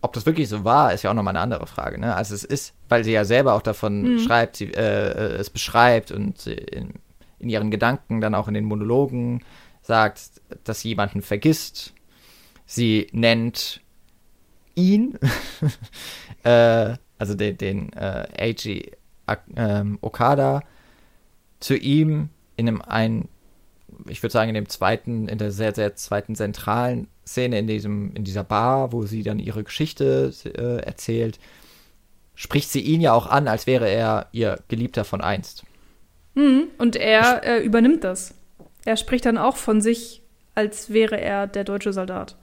[SPEAKER 1] ob das wirklich so war, ist ja auch nochmal eine andere Frage. Ne? Also es ist, weil sie ja selber auch davon mhm. schreibt, sie äh, es beschreibt und in, in ihren Gedanken, dann auch in den Monologen sagt, dass sie jemanden vergisst. Sie nennt ihn, äh, also den, den äh, Eiji äh, Okada, zu ihm in einem ein, ich würde sagen, in dem zweiten, in der sehr, sehr zweiten zentralen Szene in diesem, in dieser Bar, wo sie dann ihre Geschichte äh, erzählt, spricht sie ihn ja auch an, als wäre er ihr Geliebter von einst.
[SPEAKER 2] Mhm. Und er äh, übernimmt das. Er spricht dann auch von sich, als wäre er der deutsche Soldat.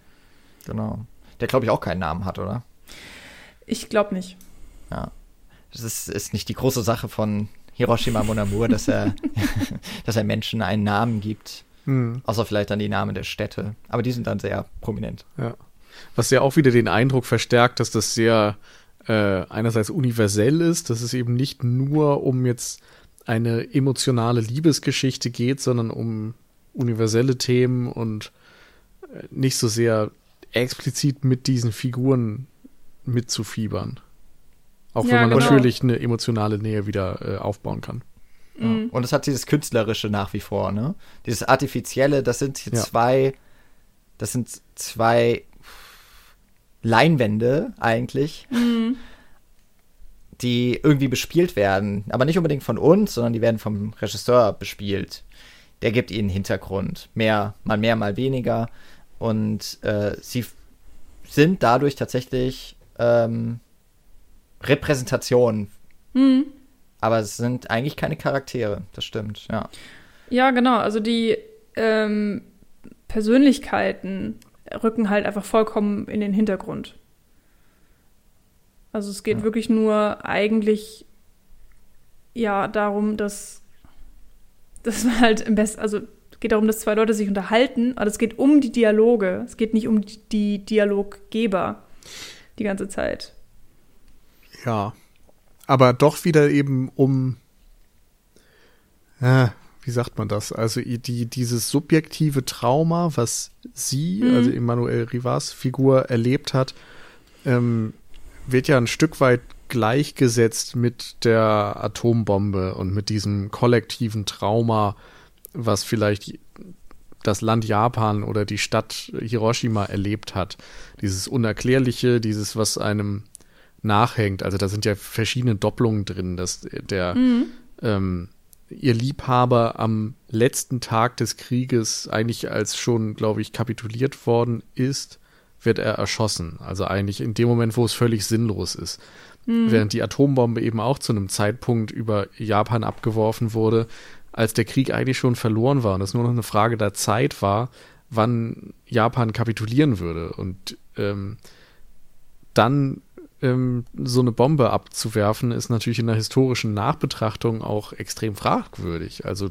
[SPEAKER 1] Genau. Der, glaube ich, auch keinen Namen hat, oder?
[SPEAKER 2] Ich glaube nicht.
[SPEAKER 1] Ja. Das ist, ist nicht die große Sache von Hiroshima Monamur, dass er, dass er Menschen einen Namen gibt. Hm. Außer vielleicht dann die Namen der Städte. Aber die sind dann sehr prominent.
[SPEAKER 3] Ja. Was ja auch wieder den Eindruck verstärkt, dass das sehr äh, einerseits universell ist, dass es eben nicht nur um jetzt eine emotionale Liebesgeschichte geht, sondern um universelle Themen und äh, nicht so sehr explizit mit diesen Figuren mitzufiebern. Auch ja, wenn man genau. natürlich eine emotionale Nähe wieder äh, aufbauen kann.
[SPEAKER 1] Ja. Mhm. Und es hat dieses Künstlerische nach wie vor, ne? Dieses Artifizielle, das sind hier ja. zwei, das sind zwei Leinwände eigentlich, mhm. die irgendwie bespielt werden. Aber nicht unbedingt von uns, sondern die werden vom Regisseur bespielt. Der gibt ihnen Hintergrund. Mehr, mal mehr, mal weniger. Und äh, sie sind dadurch tatsächlich ähm, Repräsentationen. Mhm. Aber es sind eigentlich keine Charaktere, das stimmt, ja.
[SPEAKER 2] Ja, genau. Also die ähm, Persönlichkeiten rücken halt einfach vollkommen in den Hintergrund. Also es geht ja. wirklich nur eigentlich ja darum, dass das halt im besten, also geht darum, dass zwei Leute sich unterhalten, aber es geht um die Dialoge. Es geht nicht um die Dialoggeber die ganze Zeit.
[SPEAKER 3] Ja. Aber doch wieder eben um, äh, wie sagt man das? Also die, dieses subjektive Trauma, was sie, mhm. also Emmanuel Rivas Figur erlebt hat, ähm, wird ja ein Stück weit gleichgesetzt mit der Atombombe und mit diesem kollektiven Trauma, was vielleicht das Land Japan oder die Stadt Hiroshima erlebt hat. Dieses Unerklärliche, dieses, was einem nachhängt. Also da sind ja verschiedene Doppelungen drin, dass der mhm. ähm, ihr Liebhaber am letzten Tag des Krieges eigentlich als schon, glaube ich, kapituliert worden ist, wird er erschossen. Also eigentlich in dem Moment, wo es völlig sinnlos ist. Mhm. Während die Atombombe eben auch zu einem Zeitpunkt über Japan abgeworfen wurde, als der Krieg eigentlich schon verloren war und es nur noch eine Frage der Zeit war, wann Japan kapitulieren würde. Und ähm, dann ähm, so eine Bombe abzuwerfen, ist natürlich in der historischen Nachbetrachtung auch extrem fragwürdig. Also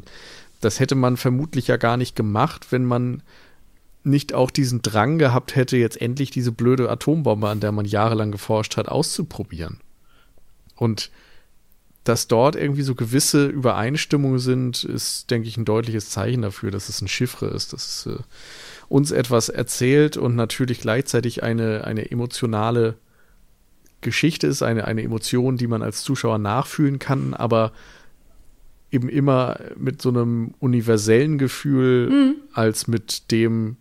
[SPEAKER 3] das hätte man vermutlich ja gar nicht gemacht, wenn man nicht auch diesen Drang gehabt hätte, jetzt endlich diese blöde Atombombe, an der man jahrelang geforscht hat, auszuprobieren. Und dass dort irgendwie so gewisse Übereinstimmungen sind, ist, denke ich, ein deutliches Zeichen dafür, dass es ein Chiffre ist, dass es äh, uns etwas erzählt und natürlich gleichzeitig eine, eine emotionale Geschichte ist, eine, eine Emotion, die man als Zuschauer nachfühlen kann, aber eben immer mit so einem universellen Gefühl mhm. als mit dem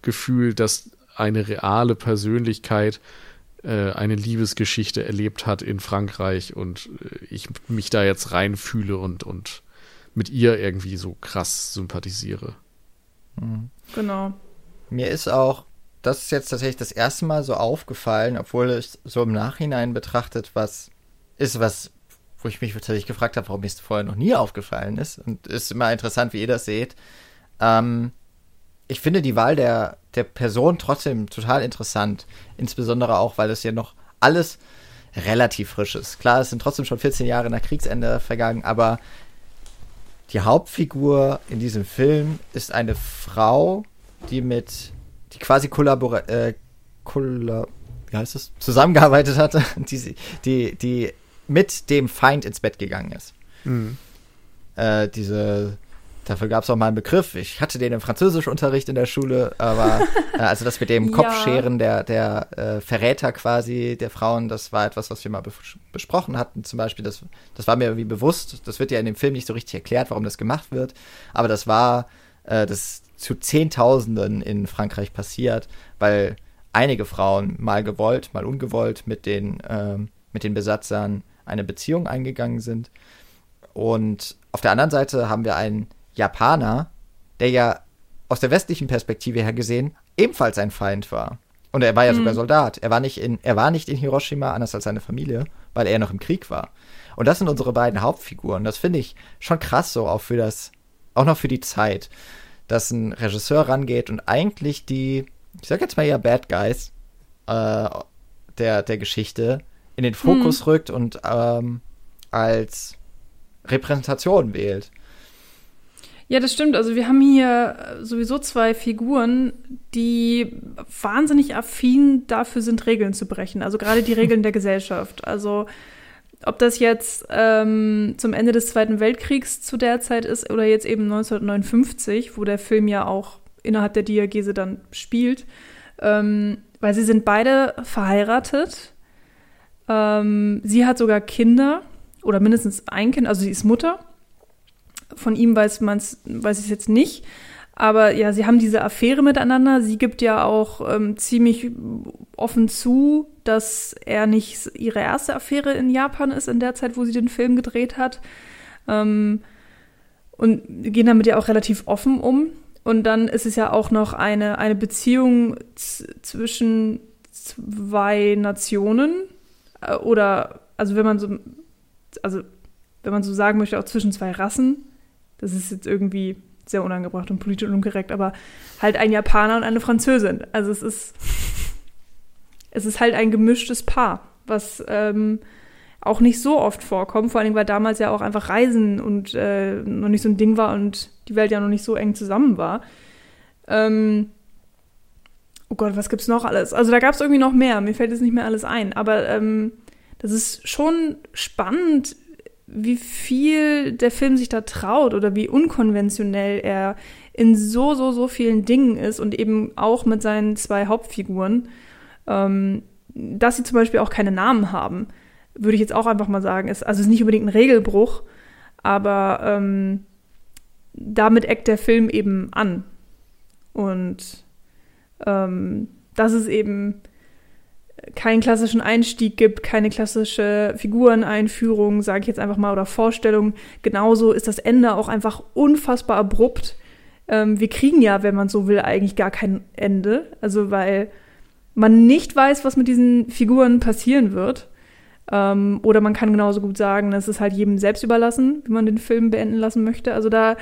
[SPEAKER 3] Gefühl, dass eine reale Persönlichkeit äh, eine Liebesgeschichte erlebt hat in Frankreich und äh, ich mich da jetzt reinfühle und, und mit ihr irgendwie so krass sympathisiere.
[SPEAKER 2] Mhm. Genau.
[SPEAKER 1] Mir ist auch, das ist jetzt tatsächlich das erste Mal so aufgefallen, obwohl es so im Nachhinein betrachtet, was ist, was, wo ich mich tatsächlich gefragt habe, warum mir es vorher noch nie aufgefallen ist. Und ist immer interessant, wie ihr das seht. Ähm, ich finde die Wahl der, der Person trotzdem total interessant. Insbesondere auch, weil es ja noch alles relativ frisch ist. Klar, es sind trotzdem schon 14 Jahre nach Kriegsende vergangen, aber die Hauptfigur in diesem Film ist eine Frau, die mit, die quasi kollabora äh, kolla wie heißt das? zusammengearbeitet hat, die, die, die mit dem Feind ins Bett gegangen ist. Mhm. Äh, diese Dafür gab es auch mal einen Begriff. Ich hatte den im Französischunterricht in der Schule, aber äh, also das mit dem
[SPEAKER 2] Ja.
[SPEAKER 1] Kopfscheren der, der äh, Verräter quasi der Frauen, das war etwas, was wir mal bes besprochen hatten. Zum Beispiel, das, das war mir irgendwie bewusst. Das wird ja in dem Film nicht so richtig erklärt, warum das gemacht wird. Aber das war äh, das zu Zehntausenden in Frankreich passiert, weil einige Frauen mal gewollt, mal ungewollt mit den, ähm, mit den Besatzern eine Beziehung eingegangen sind. Und auf der anderen Seite haben wir einen Japaner, der ja aus der westlichen Perspektive her gesehen ebenfalls ein Feind war. Und er war ja sogar Soldat. Er war, nicht in, er war nicht in Hiroshima, anders als seine Familie, weil er noch im Krieg war. Und das sind unsere beiden Hauptfiguren. Das finde ich schon krass so, auch für das, auch noch für die Zeit, dass ein Regisseur rangeht und eigentlich die, ich sag jetzt mal eher Bad Guys äh, der, der Geschichte in den Fokus rückt und ähm, als Repräsentation wählt.
[SPEAKER 2] Ja, das stimmt. Also wir haben hier äh, sowieso zwei Figuren, die wahnsinnig affin dafür sind, Regeln zu brechen. Also gerade die Regeln der Gesellschaft. Also ob das jetzt ähm, zum Ende des Zweiten Weltkriegs zu der Zeit ist oder jetzt eben 1959, wo der Film ja auch innerhalb der Diagese dann spielt. Ähm, weil sie sind beide verheiratet. Ähm, sie hat sogar Kinder oder mindestens ein Kind, also sie ist Mutter. Von ihm weiß man es, weiß ich es jetzt nicht. Aber ja, sie haben diese Affäre miteinander. Sie gibt ja auch ähm, ziemlich offen zu, dass er nicht ihre erste Affäre in Japan ist, in der Zeit, wo sie den Film gedreht hat. Ähm, und gehen damit ja auch relativ offen um. Und dann ist es ja auch noch eine, eine Beziehung zwischen zwei Nationen. Äh, oder, also wenn man so, also wenn man so sagen möchte, auch zwischen zwei Rassen. Das ist jetzt irgendwie sehr unangebracht und politisch unkorrekt, aber halt ein Japaner und eine Französin. Also es ist, es ist halt ein gemischtes Paar, was ähm, auch nicht so oft vorkommt, vor allem weil damals ja auch einfach Reisen und äh, noch nicht so ein Ding war und die Welt ja noch nicht so eng zusammen war. Ähm, oh Gott, was gibt's noch alles? Also da gab es irgendwie noch mehr, mir fällt jetzt nicht mehr alles ein, aber ähm, das ist schon spannend, wie viel der Film sich da traut oder wie unkonventionell er in so, so, so vielen Dingen ist und eben auch mit seinen zwei Hauptfiguren, ähm, dass sie zum Beispiel auch keine Namen haben, würde ich jetzt auch einfach mal sagen, ist, also ist nicht unbedingt ein Regelbruch, aber ähm, damit eckt der Film eben an. Und ähm, dass es eben keinen klassischen Einstieg gibt, keine klassische Figureneinführung, sage ich jetzt einfach mal, oder Vorstellung. Genauso ist das Ende auch einfach unfassbar abrupt. Ähm, wir kriegen ja, wenn man so will, eigentlich gar kein Ende. Also weil man nicht weiß, was mit diesen Figuren passieren wird. Ähm, oder man kann genauso gut sagen, das ist halt jedem selbst überlassen, wie man den Film beenden lassen möchte. Also da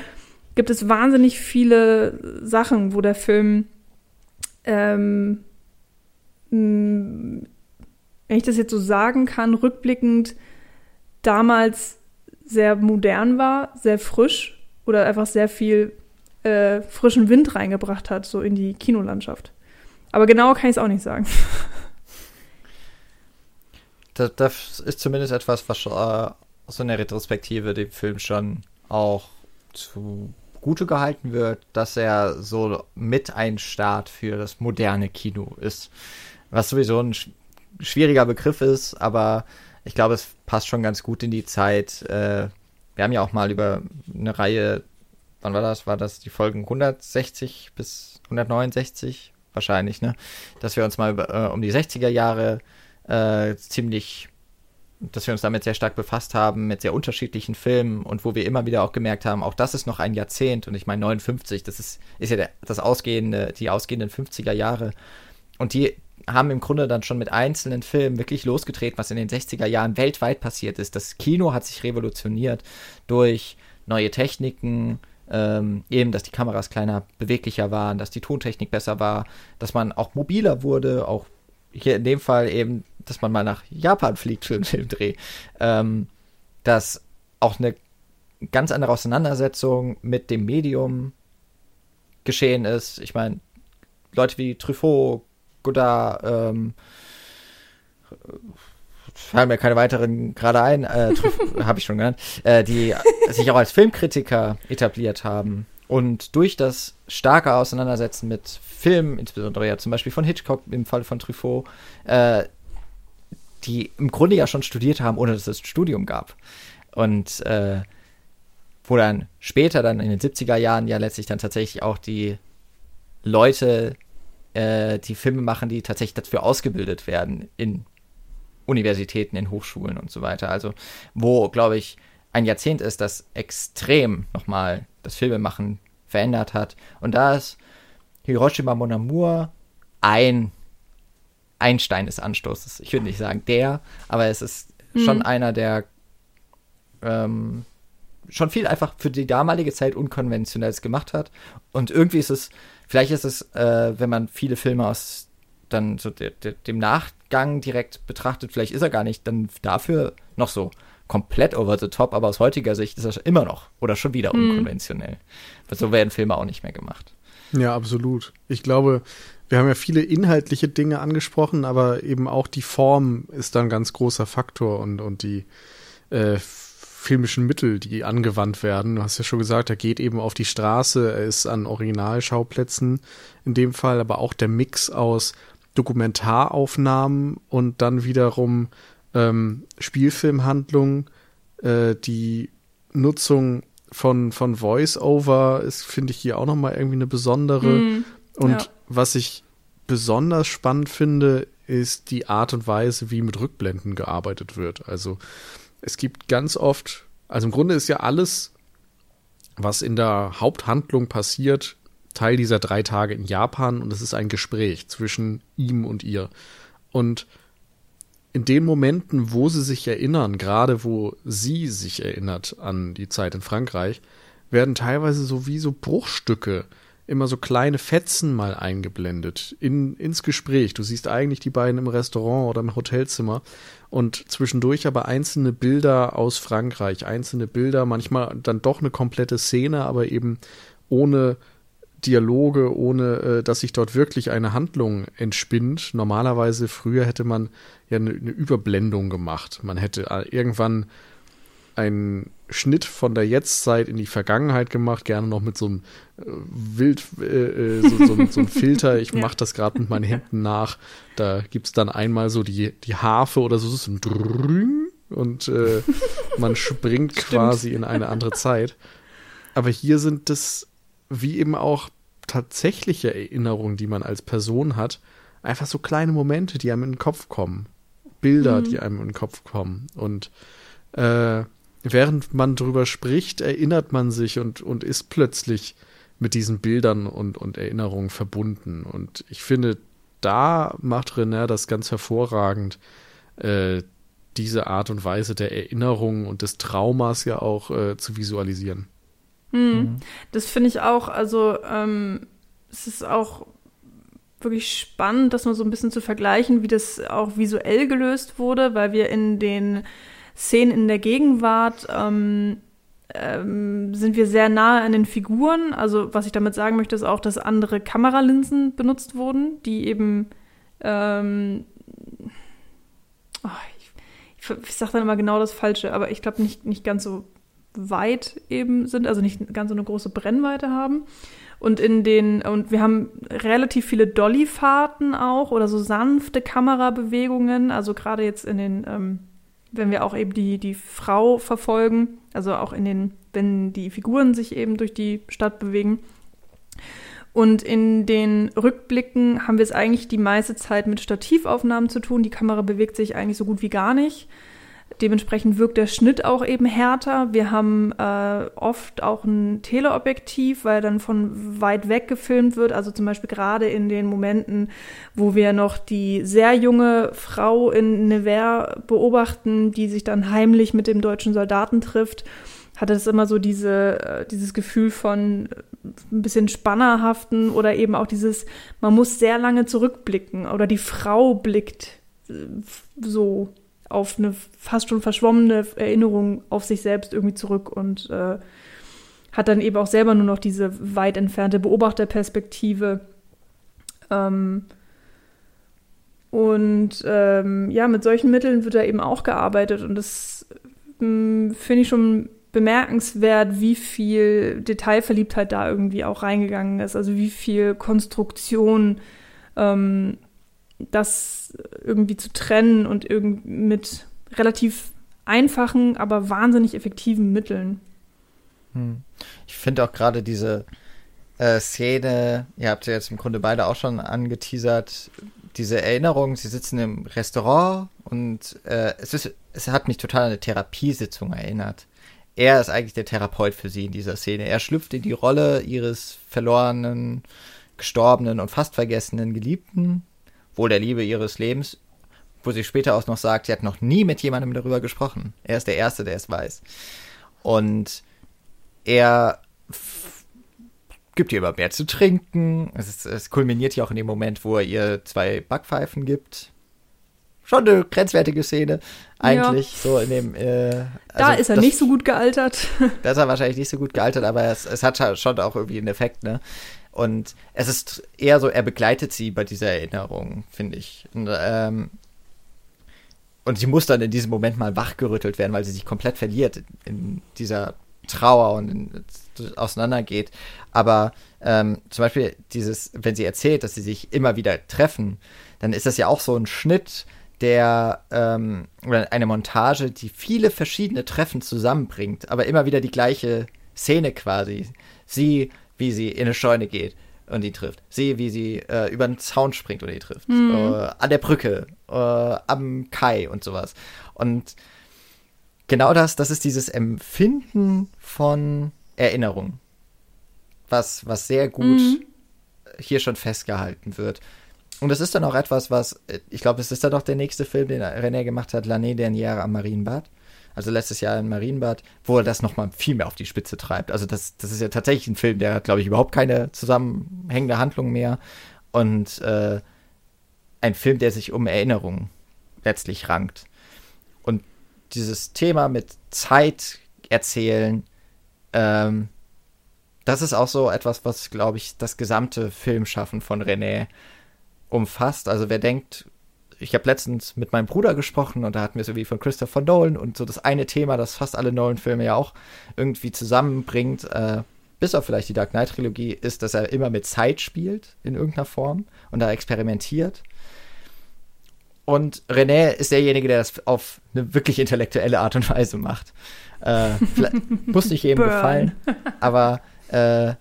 [SPEAKER 2] gibt es wahnsinnig viele Sachen, wo der Film ähm, wenn ich das jetzt so sagen kann, rückblickend damals sehr modern war, sehr frisch oder einfach sehr viel äh, frischen Wind reingebracht hat, so in die Kinolandschaft. Aber genau kann ich es auch nicht sagen.
[SPEAKER 1] Das, das ist zumindest etwas, was äh, so einer Retrospektive dem Film schon auch zugute gehalten wird, dass er so mit ein Start für das moderne Kino ist was sowieso ein sch schwieriger Begriff ist, aber ich glaube, es passt schon ganz gut in die Zeit. Äh, wir haben ja auch mal über eine Reihe, wann war das? War das die Folgen 160 bis 169? Wahrscheinlich, ne? Dass wir uns mal über, äh, um die 60er Jahre äh, ziemlich, dass wir uns damit sehr stark befasst haben, mit sehr unterschiedlichen Filmen und wo wir immer wieder auch gemerkt haben, auch das ist noch ein Jahrzehnt und ich meine 59, das ist, ist ja der, das ausgehende, die ausgehenden 50er Jahre. Und die haben im Grunde dann schon mit einzelnen Filmen wirklich losgetreten, was in den 60er Jahren weltweit passiert ist. Das Kino hat sich revolutioniert durch neue Techniken, ähm, eben, dass die Kameras kleiner, beweglicher waren, dass die Tontechnik besser war, dass man auch mobiler wurde, auch hier in dem Fall eben, dass man mal nach Japan fliegt für einen Filmdreh, ähm, dass auch eine ganz andere Auseinandersetzung mit dem Medium geschehen ist. Ich meine, Leute wie Truffaut, Godard, ähm, fallen mir keine weiteren gerade ein, äh, habe ich schon genannt, äh, die sich auch als Filmkritiker etabliert haben. Und durch das starke Auseinandersetzen mit Filmen, insbesondere ja zum Beispiel von Hitchcock im Fall von Truffaut, äh, die im Grunde ja schon studiert haben, ohne dass es ein Studium gab. Und äh, wo dann später, dann in den 70er Jahren, ja letztlich dann tatsächlich auch die Leute, äh, die Filme machen, die tatsächlich dafür ausgebildet werden in Universitäten, in Hochschulen und so weiter. Also, wo, glaube ich, ein Jahrzehnt ist, das extrem nochmal das Filmemachen verändert hat. Und da ist Hiroshima Mon Amour ein, ein Stein des Anstoßes. Ich würde nicht sagen der, aber es ist mhm. schon einer, der ähm, schon viel einfach für die damalige Zeit unkonventionelles gemacht hat. Und irgendwie ist es, vielleicht ist es, äh, wenn man viele Filme aus dann so de, de, dem Nachgang direkt betrachtet, vielleicht ist er gar nicht dann dafür noch so komplett over the top, aber aus heutiger Sicht ist er immer noch oder schon wieder mhm. unkonventionell. Weil so werden Filme auch nicht mehr gemacht.
[SPEAKER 3] Ja, absolut. Ich glaube, wir haben ja viele inhaltliche Dinge angesprochen, aber eben auch die Form ist da ein ganz großer Faktor und, und die äh, filmischen Mittel, die angewandt werden. Du hast ja schon gesagt, er geht eben auf die Straße, er ist an Originalschauplätzen in dem Fall, aber auch der Mix aus Dokumentaraufnahmen und dann wiederum ähm, Spielfilmhandlung, äh, die Nutzung von, von Voice-Over ist, finde ich, hier auch nochmal irgendwie eine besondere. Mm, und ja. was ich besonders spannend finde, ist die Art und Weise, wie mit Rückblenden gearbeitet wird. Also es gibt ganz oft, also im Grunde ist ja alles, was in der Haupthandlung passiert, Teil dieser drei Tage in Japan und es ist ein Gespräch zwischen ihm und ihr. Und in den Momenten, wo sie sich erinnern, gerade wo sie sich erinnert an die Zeit in Frankreich, werden teilweise so wie so Bruchstücke, immer so kleine Fetzen mal eingeblendet in, ins Gespräch. Du siehst eigentlich die beiden im Restaurant oder im Hotelzimmer und zwischendurch aber einzelne Bilder aus Frankreich, einzelne Bilder, manchmal dann doch eine komplette Szene, aber eben ohne Dialoge, ohne äh, dass sich dort wirklich eine Handlung entspinnt. Normalerweise früher hätte man ja eine, eine Überblendung gemacht. Man hätte äh, irgendwann einen Schnitt von der Jetztzeit in die Vergangenheit gemacht, gerne noch mit so einem äh, Wild, äh, äh so, so, so, einem Filter. Ich mache das gerade mit meinen Händen nach. Da gibt es dann einmal so die, die Harfe oder so, so ein Drüng und äh, man springt quasi in eine andere Zeit. Aber hier sind das wie eben auch tatsächliche Erinnerungen, die man als Person hat, einfach so kleine Momente, die einem in den Kopf kommen. Bilder, mhm. die einem in den Kopf kommen. Und äh, während man drüber spricht, erinnert man sich und, und ist plötzlich mit diesen Bildern und, und Erinnerungen verbunden. Und ich finde, da macht René das ganz hervorragend, äh, diese Art und Weise der Erinnerung und des Traumas ja auch äh, zu visualisieren.
[SPEAKER 2] Hm. Mhm. Das finde ich auch, also ähm, es ist auch wirklich spannend, das mal so ein bisschen zu vergleichen, wie das auch visuell gelöst wurde, weil wir in den Szenen in der Gegenwart ähm, ähm, sind wir sehr nahe an den Figuren. Also was ich damit sagen möchte, ist auch, dass andere Kameralinsen benutzt wurden, die eben ähm, oh, ich, ich, ich sage dann immer genau das Falsche, aber ich glaube nicht, nicht ganz so weit eben sind, also nicht ganz so eine große Brennweite haben. Und in den, und wir haben relativ viele Dollyfahrten auch oder so sanfte Kamerabewegungen, also gerade jetzt in den, ähm, wenn wir auch eben die, die Frau verfolgen, also auch in den, wenn die Figuren sich eben durch die Stadt bewegen. Und in den Rückblicken haben wir es eigentlich die meiste Zeit mit Stativaufnahmen zu tun. Die Kamera bewegt sich eigentlich so gut wie gar nicht. Dementsprechend wirkt der Schnitt auch eben härter. Wir haben äh, oft auch ein Teleobjektiv, weil dann von weit weg gefilmt wird. Also zum Beispiel gerade in den Momenten, wo wir noch die sehr junge Frau in Nevers beobachten, die sich dann heimlich mit dem deutschen Soldaten trifft, hatte es immer so diese, äh, dieses Gefühl von ein bisschen spannerhaften oder eben auch dieses, man muss sehr lange zurückblicken oder die Frau blickt äh, so auf eine fast schon verschwommene Erinnerung auf sich selbst irgendwie zurück und äh, hat dann eben auch selber nur noch diese weit entfernte Beobachterperspektive. Ähm, Und ähm, ja, mit solchen Mitteln wird da eben auch gearbeitet. Und das hm, finde ich schon bemerkenswert, wie viel Detailverliebtheit da irgendwie auch reingegangen ist. Also wie viel Konstruktion ähm, das irgendwie zu trennen und irgend mit relativ einfachen, aber wahnsinnig effektiven Mitteln.
[SPEAKER 1] Hm. Ich finde auch gerade diese äh, Szene, ihr habt ja jetzt im Grunde beide auch schon angeteasert, diese Erinnerung, sie sitzen im Restaurant und äh, es, ist, es hat mich total an eine Therapiesitzung erinnert. Er ist eigentlich der Therapeut für sie in dieser Szene. Er schlüpft in die Rolle ihres verlorenen, gestorbenen und fast vergessenen Geliebten, wohl der Liebe ihres Lebens, wo sie später auch noch sagt, sie hat noch nie mit jemandem darüber gesprochen. Er ist der Erste, der es weiß. Und er gibt ihr immer mehr zu trinken. Es, ist, es kulminiert ja auch in dem Moment, wo er ihr zwei Backpfeifen gibt. Schon eine grenzwertige Szene, eigentlich, ja. so in dem. Äh,
[SPEAKER 2] also da ist er das, nicht so gut gealtert.
[SPEAKER 1] Da ist er wahrscheinlich nicht so gut gealtert, aber es, es hat schon auch irgendwie einen Effekt, ne? Und es ist eher so, er begleitet sie bei dieser Erinnerung, finde ich. Und, ähm, und sie muss dann in diesem Moment mal wachgerüttelt werden, weil sie sich komplett verliert in dieser Trauer und in, auseinandergeht. Aber ähm, zum Beispiel dieses, wenn sie erzählt, dass sie sich immer wieder treffen, dann ist das ja auch so ein Schnitt, der ähm, oder eine Montage, die viele verschiedene Treffen zusammenbringt, aber immer wieder die gleiche Szene quasi. Sie, wie sie in eine Scheune geht und ihn trifft. Sie, wie sie äh, über den Zaun springt und ihn trifft. Mhm. Äh, an der Brücke, äh, am Kai und sowas. Und genau das, das ist dieses Empfinden von Erinnerung. Was, was sehr gut mhm. hier schon festgehalten wird. Und das ist dann auch etwas, was, ich glaube, es ist dann auch der nächste Film, den René gemacht hat, L'année dernière am Marienbad. Also letztes Jahr im Marienbad, wo er das nochmal viel mehr auf die Spitze treibt. Also das, das ist ja tatsächlich ein Film, der hat, glaube ich, überhaupt keine zusammenhängende Handlung mehr. Und äh, ein Film, der sich um Erinnerungen letztlich rankt. Und dieses Thema mit Zeit erzählen, ähm, das ist auch so etwas, was, glaube ich, das gesamte Filmschaffen von René umfasst. Also wer denkt, ich habe letztens mit meinem Bruder gesprochen und da hatten wir so wie von Christopher Nolan und so das eine Thema, das fast alle Nolan-Filme ja auch irgendwie zusammenbringt, äh, bis auf vielleicht die Dark Knight-Trilogie, ist, dass er immer mit Zeit spielt in irgendeiner Form und da experimentiert. Und René ist derjenige, der das auf eine wirklich intellektuelle Art und Weise macht. Äh, muss nicht jedem gefallen, aber äh,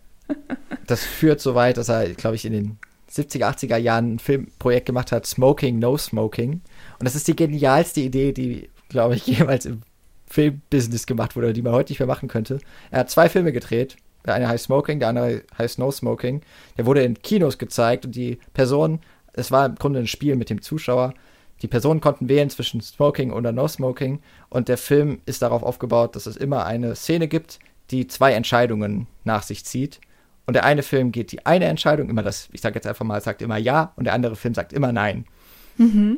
[SPEAKER 1] das führt so weit, dass er, glaube ich, in den 70er, 80er Jahren ein Filmprojekt gemacht hat, Smoking, No Smoking. Und das ist die genialste Idee, die, glaube ich, jemals im Filmbusiness gemacht wurde, die man heute nicht mehr machen könnte. Er hat zwei Filme gedreht. Der eine heißt Smoking, der andere heißt No Smoking. Der wurde in Kinos gezeigt und die Person, es war im Grunde ein Spiel mit dem Zuschauer. Die Personen konnten wählen zwischen Smoking oder No Smoking und der Film ist darauf aufgebaut, dass es immer eine Szene gibt, die zwei Entscheidungen nach sich zieht und der eine Film geht die eine Entscheidung, immer das, ich sage jetzt einfach mal, sagt immer ja, und der andere Film sagt immer nein. Mhm.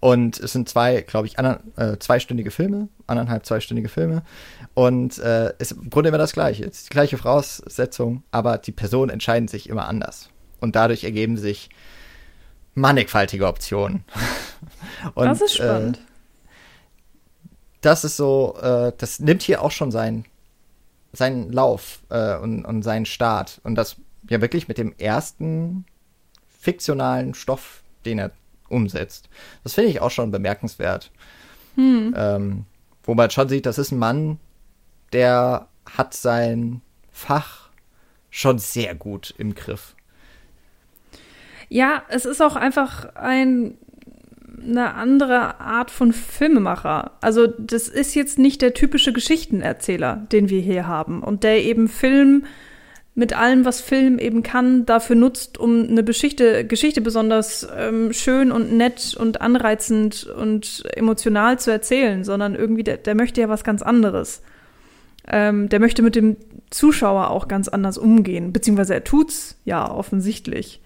[SPEAKER 1] Und es sind zwei, glaube ich, ander, äh, zweistündige Filme, anderthalb, zweistündige Filme. Und äh, ist im Grunde immer das Gleiche. Es ist die gleiche Voraussetzung, aber die Personen entscheiden sich immer anders. Und dadurch ergeben sich mannigfaltige Optionen. Und,
[SPEAKER 2] das ist spannend. Äh,
[SPEAKER 1] das ist so, äh, das nimmt hier auch schon seinen seinen Lauf äh, und, und seinen Start. Und das ja wirklich mit dem ersten fiktionalen Stoff, den er umsetzt. Das finde ich auch schon bemerkenswert. Hm. Ähm, wo man schon sieht, das ist ein Mann, der hat sein Fach schon sehr gut im Griff.
[SPEAKER 2] Ja, es ist auch einfach ein eine andere Art von Filmemacher. Also das ist jetzt nicht der typische Geschichtenerzähler, den wir hier haben und der eben Film mit allem, was Film eben kann, dafür nutzt, um eine Geschichte, Geschichte besonders ähm, schön und nett und anreizend und emotional zu erzählen, sondern irgendwie, der, der möchte ja was ganz anderes. Ähm, der möchte mit dem Zuschauer auch ganz anders umgehen, beziehungsweise er tut's ja offensichtlich.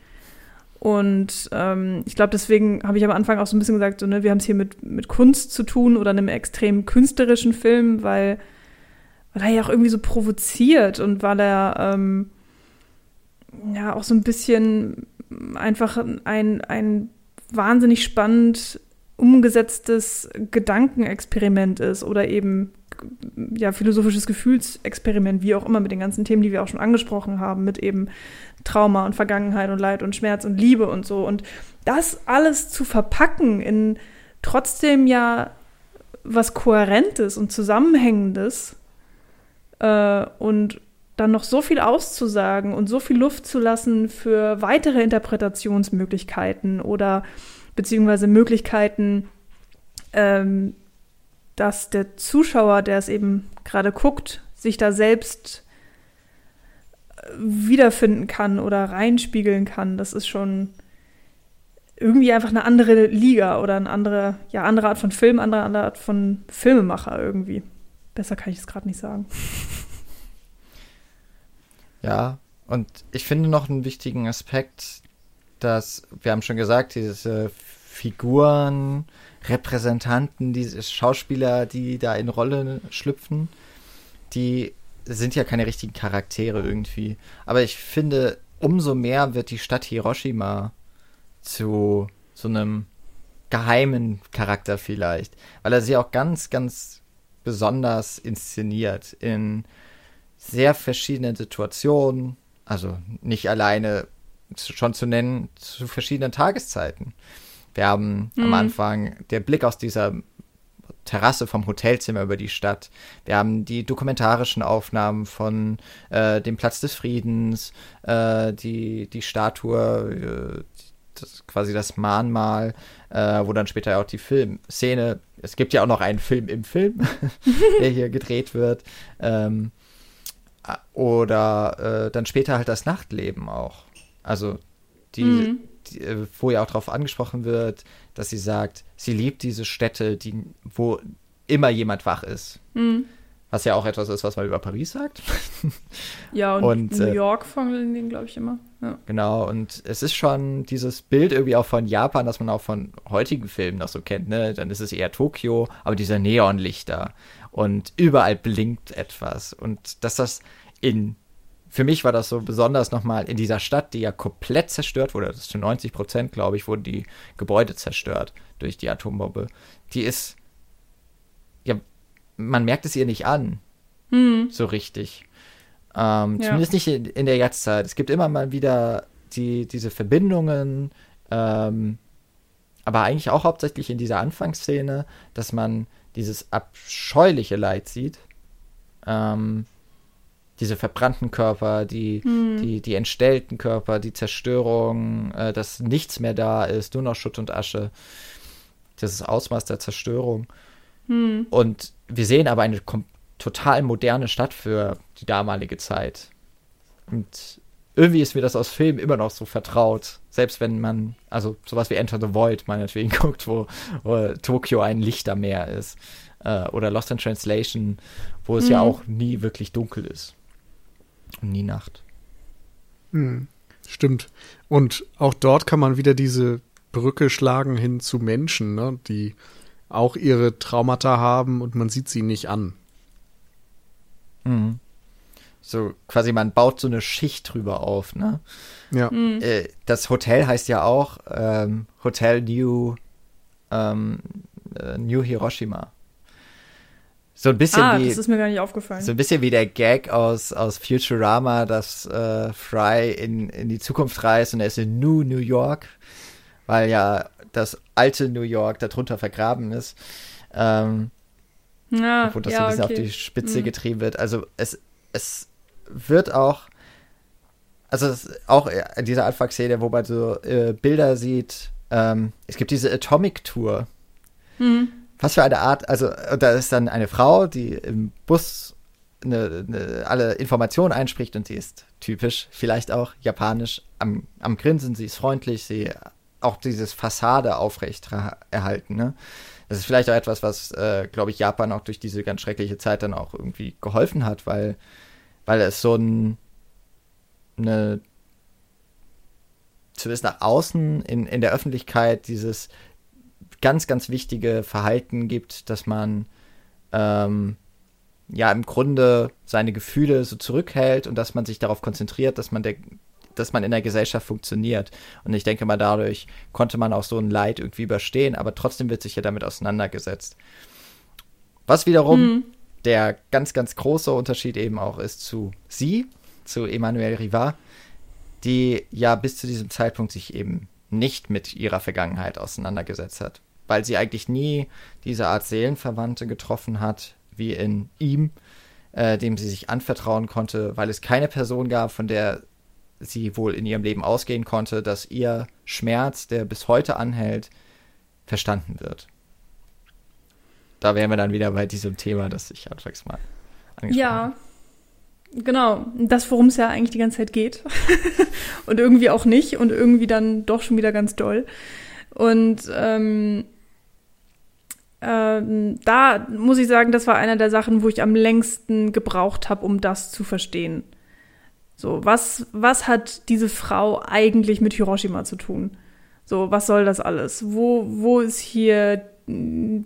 [SPEAKER 2] Und ähm, ich glaube, deswegen habe ich am Anfang auch so ein bisschen gesagt, so, ne, wir haben es hier mit, mit Kunst zu tun oder einem extrem künstlerischen Film, weil, weil er ja auch irgendwie so provoziert und weil er ähm, ja auch so ein bisschen einfach ein, ein wahnsinnig spannend umgesetztes Gedankenexperiment ist oder eben ja, philosophisches Gefühlsexperiment, wie auch immer, mit den ganzen Themen, die wir auch schon angesprochen haben, mit eben Trauma und Vergangenheit und Leid und Schmerz und Liebe und so. Und das alles zu verpacken in trotzdem ja was Kohärentes und Zusammenhängendes äh, und dann noch so viel auszusagen und so viel Luft zu lassen für weitere Interpretationsmöglichkeiten oder beziehungsweise Möglichkeiten, ähm, dass der Zuschauer, der es eben gerade guckt, sich da selbst wiederfinden kann oder reinspiegeln kann. Das ist schon irgendwie einfach eine andere Liga oder eine andere, ja, andere Art von Film, andere, andere Art von Filmemacher irgendwie. Besser kann ich es gerade nicht sagen.
[SPEAKER 1] Ja, und ich finde noch einen wichtigen Aspekt, dass, wir haben schon gesagt, diese Figuren, Repräsentanten, diese Schauspieler, die da in Rolle schlüpfen, die sind ja keine richtigen Charaktere irgendwie. Aber ich finde, umso mehr wird die Stadt Hiroshima zu so einem geheimen Charakter vielleicht, weil er sie auch ganz, ganz besonders inszeniert in sehr verschiedenen Situationen, also nicht alleine schon zu nennen, zu verschiedenen Tageszeiten. Wir haben mhm. am Anfang der Blick aus dieser Terrasse vom Hotelzimmer über die Stadt. Wir haben die dokumentarischen Aufnahmen von äh, dem Platz des Friedens, äh, die, die Statue, äh, das, quasi das Mahnmal, äh, wo dann später auch die Filmszene, es gibt ja auch noch einen Film im Film, der hier gedreht wird. Ähm, oder äh, dann später halt das Nachtleben auch. Also die, mhm. Äh, wo ja auch darauf angesprochen wird, dass sie sagt, sie liebt diese Städte, die, wo immer jemand wach ist. Mhm. Was ja auch etwas ist, was man über Paris sagt.
[SPEAKER 2] Ja, und, und New äh, York von denen, glaube ich, immer. Ja.
[SPEAKER 1] Genau, und es ist schon dieses Bild irgendwie auch von Japan, das man auch von heutigen Filmen noch so kennt, ne? Dann ist es eher Tokio, aber diese Neonlichter und überall blinkt etwas. Und dass das in für mich war das so besonders nochmal in dieser Stadt, die ja komplett zerstört wurde, das ist zu 90 Prozent, glaube ich, wurden die Gebäude zerstört durch die Atombombe. Die ist, ja, man merkt es ihr nicht an, hm. so richtig. Ähm, ja. Zumindest nicht in, in, der Jetztzeit. Es gibt immer mal wieder die, diese Verbindungen, ähm, aber eigentlich auch hauptsächlich in dieser Anfangsszene, dass man dieses abscheuliche Leid sieht. Ähm, diese verbrannten Körper, die, hm. die, die entstellten Körper, die Zerstörung, äh, dass nichts mehr da ist, nur noch Schutt und Asche. Dieses Ausmaß der Zerstörung. Hm. Und wir sehen aber eine total moderne Stadt für die damalige Zeit. Und irgendwie ist mir das aus Filmen immer noch so vertraut. Selbst wenn man, also sowas wie Enter the Void meinetwegen guckt, wo, wo Tokio ein Lichtermeer ist. Äh, oder Lost in Translation, wo es mhm. ja auch nie wirklich dunkel ist. Und nie Nacht.
[SPEAKER 3] Hm, stimmt. Und auch dort kann man wieder diese Brücke schlagen hin zu Menschen, ne, die auch ihre Traumata haben und man sieht sie nicht an.
[SPEAKER 1] Mhm. So quasi, man baut so eine Schicht drüber auf, ne?
[SPEAKER 3] Ja.
[SPEAKER 1] Mhm. Das Hotel heißt ja auch ähm, Hotel New, ähm, äh, New Hiroshima. So ein bisschen
[SPEAKER 2] ah,
[SPEAKER 1] wie.
[SPEAKER 2] Das ist mir gar nicht aufgefallen.
[SPEAKER 1] So ein bisschen wie der Gag aus, aus Futurama, dass äh, Fry in, in die Zukunft reist und er ist in New New York, weil ja das alte New York darunter vergraben ist. Ähm, ja, wo das ja, so ein bisschen okay. auf die Spitze mhm. getrieben wird. Also es, es wird auch, also auch in dieser Anfangsszene, wo man so äh, Bilder sieht, ähm, es gibt diese Atomic Tour. Mhm was für eine Art, also da ist dann eine Frau, die im Bus eine, eine, alle Informationen einspricht und sie ist typisch, vielleicht auch japanisch, am, am Grinsen, sie ist freundlich, sie auch dieses Fassade aufrecht erhalten. Ne? Das ist vielleicht auch etwas, was, äh, glaube ich, Japan auch durch diese ganz schreckliche Zeit dann auch irgendwie geholfen hat, weil, weil es so ein, eine, zumindest nach außen in, in der Öffentlichkeit dieses ganz, ganz wichtige Verhalten gibt, dass man ähm, ja im Grunde seine Gefühle so zurückhält und dass man sich darauf konzentriert, dass man der dass man in der Gesellschaft funktioniert. Und ich denke mal, dadurch konnte man auch so ein Leid irgendwie überstehen, aber trotzdem wird sich ja damit auseinandergesetzt. Was wiederum mhm. der ganz, ganz große Unterschied eben auch ist zu sie, zu Emmanuel Rivard, die ja bis zu diesem Zeitpunkt sich eben nicht mit ihrer Vergangenheit auseinandergesetzt hat, weil sie eigentlich nie diese Art Seelenverwandte getroffen hat, wie in ihm, äh, dem sie sich anvertrauen konnte, weil es keine Person gab, von der sie wohl in ihrem Leben ausgehen konnte, dass ihr Schmerz, der bis heute anhält, verstanden wird. Da wären wir dann wieder bei diesem Thema, das ich anfangs mal
[SPEAKER 2] angesprochen habe. Ja, Genau, das, worum es ja eigentlich die ganze Zeit geht. und irgendwie auch nicht und irgendwie dann doch schon wieder ganz doll. Und ähm, ähm, da muss ich sagen, das war einer der Sachen, wo ich am längsten gebraucht habe, um das zu verstehen. So, was, was hat diese Frau eigentlich mit Hiroshima zu tun? So, was soll das alles? Wo, wo ist hier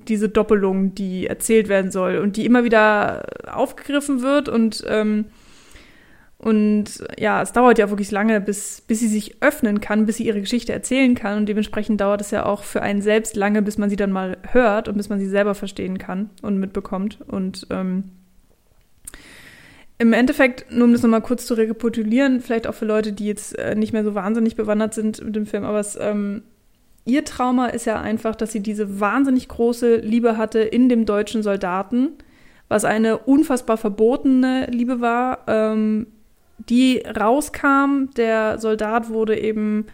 [SPEAKER 2] diese Doppelung, die erzählt werden soll und die immer wieder aufgegriffen wird und ähm, und ja, es dauert ja wirklich lange, bis, bis sie sich öffnen kann, bis sie ihre Geschichte erzählen kann. Und dementsprechend dauert es ja auch für einen selbst lange, bis man sie dann mal hört und bis man sie selber verstehen kann und mitbekommt. Und ähm, im Endeffekt, nur um das nochmal kurz zu rekapitulieren, vielleicht auch für Leute, die jetzt äh, nicht mehr so wahnsinnig bewandert sind mit dem Film, aber es, ähm, ihr Trauma ist ja einfach, dass sie diese wahnsinnig große Liebe hatte in dem deutschen Soldaten, was eine unfassbar verbotene Liebe war, ähm, die rauskam. Der Soldat wurde eben